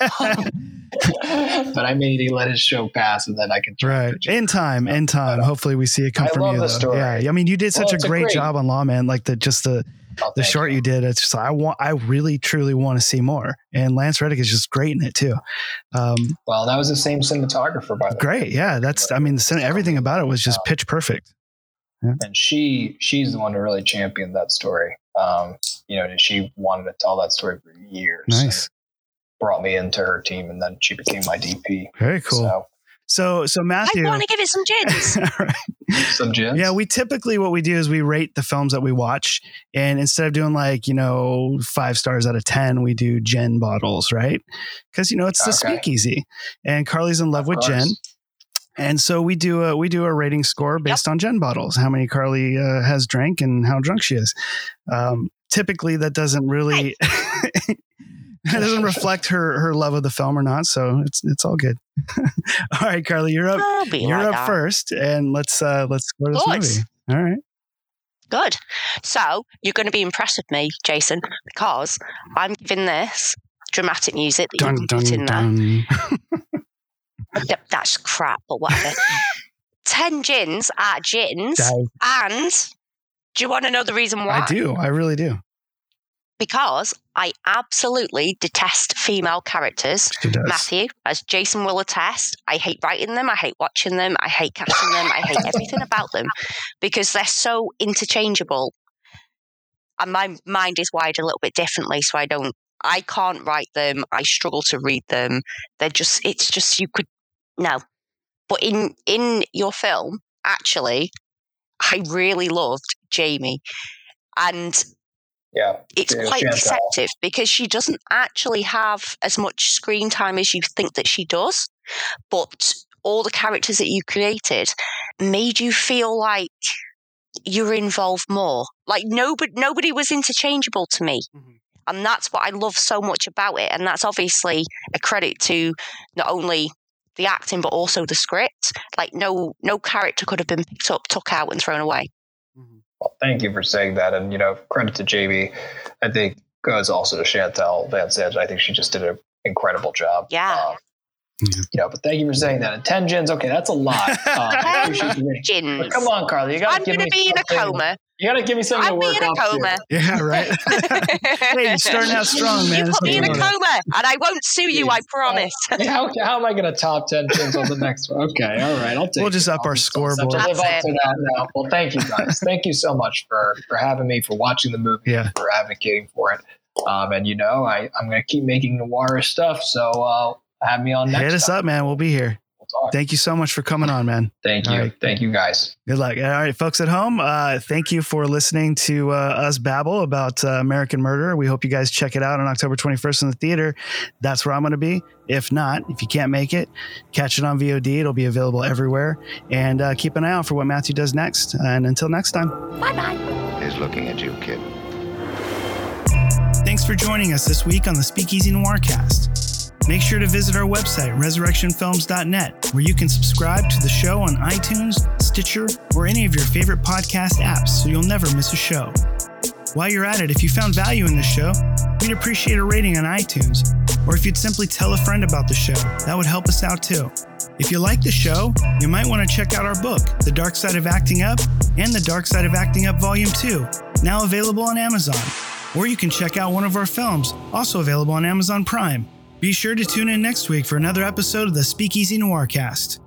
but I may need to let his show pass, and then I can. Right. In time, in time. Hopefully we see it come I from love you. the though. story. Yeah. I mean, you did such it's a a great, great- job on Lawman. Like the just the the short you did. It's just I want I really truly want to see more. And Lance Reddick is just great in it too. Um, Well, that was the same cinematographer, by the way. great. Yeah. That's I mean the everything about it was just pitch perfect. And she she's the one who really championed that story. Um, you know, she wanted to tell that story for years. Nice. Brought me into her team, and then she became my DP. Very cool. So, So so Matthew I want to give it some gins. some gins. Yeah, we typically what we do is we rate the films that we watch, and instead of doing like you know five stars out of ten, we do gin bottles, right? Because you know it's the Okay. speakeasy, and Carly's in love with gin, and so we do a we do a rating score based on gin bottles, how many Carly uh, has drank and how drunk she is. Um, typically, that doesn't really. That doesn't reflect her her love of the film or not, so it's it's all good. all right, Carly, you're up. You're like up that. first, and let's uh let's go to this Good. movie. All right. Good. So you're going to be impressed with me, Jason, because I'm giving this dramatic music that Dun you can put dun in there. dun. Th- That's crap, but whatever. Ten gins out of gins, and do you want to know the reason why? I do. I really do. because I absolutely detest female characters. Matthew, as Jason will attest, I hate writing them, I hate watching them, I hate casting them, I hate everything about them because they're so interchangeable. And my mind is wired a little bit differently, so I don't I can't write them. I struggle to read them. They're just, it's just, you could, no. But in, in your film, actually, I really loved Jamie. And yeah, it's yeah, quite deceptive because she doesn't actually have as much screen time as you think that she does. But all the characters that you created made you feel like you're involved more. Like nobody, nobody was interchangeable to me. Mm-hmm. And that's what I love so much about it. And that's obviously a credit to not only the acting, but also the script. Like no, no character could have been picked up, took out and thrown away. Mm-hmm. Well, thank you for saying that. And, you know, credit to JB. I think uh, goes also to Shantel Van Sant. I think she just did an incredible job. Yeah. Um, You know, but thank you for saying that. And 10 gins, okay, that's a lot. Um, I appreciate you reading. Gins. But come on, Carly. You gotta I'm give going me to be in a coma. You gotta give me something I'll to be work in a up to. coma. Yeah, right. hey, you're starting out strong, man. You put me in a That's what coma, and I won't sue you. I promise. how, how am I going to top 10 gins on the next one? Okay, all right. I'll take We'll just it. up our I'll scoreboard. live up That's to that now. Well, thank you guys. thank you so much for, for having me, for watching the movie, Yeah. for advocating for it. Um, and, you know, I, I'm going to keep making noirish stuff. So uh, have me on next Hit us time. up, man. We'll be here. talk. Thank you so much for coming on, man. Thank you. All right. Thank you, guys. Good luck. All right, folks at home, uh, thank you for listening to uh, us babble about uh, American Murder. We hope you guys check it out on October 21st in the theater. That's where I'm going to be. If not, if you can't make it, catch it on VOD. It'll be available everywhere. And uh, keep an eye out for what Matthew does next. And until next time. Bye bye. He's looking at you, kid. Thanks for joining us this week on the Speakeasy Noircast. Make sure to visit our website, resurrectionfilms.net, where you can subscribe to the show on iTunes, Stitcher, or any of your favorite podcast apps so you'll never miss a show. While you're at it, if you found value in the show, we'd appreciate a rating on iTunes, or if you'd simply tell a friend about the show, that would help us out too. If you like the show, you might want to check out our book, The Dark Side of Acting Up, and The Dark Side of Acting Up Volume 2, now available on Amazon. Or you can check out one of our films, also available on Amazon Prime. Be sure to tune in next week for another episode of the Speakeasy Noircast.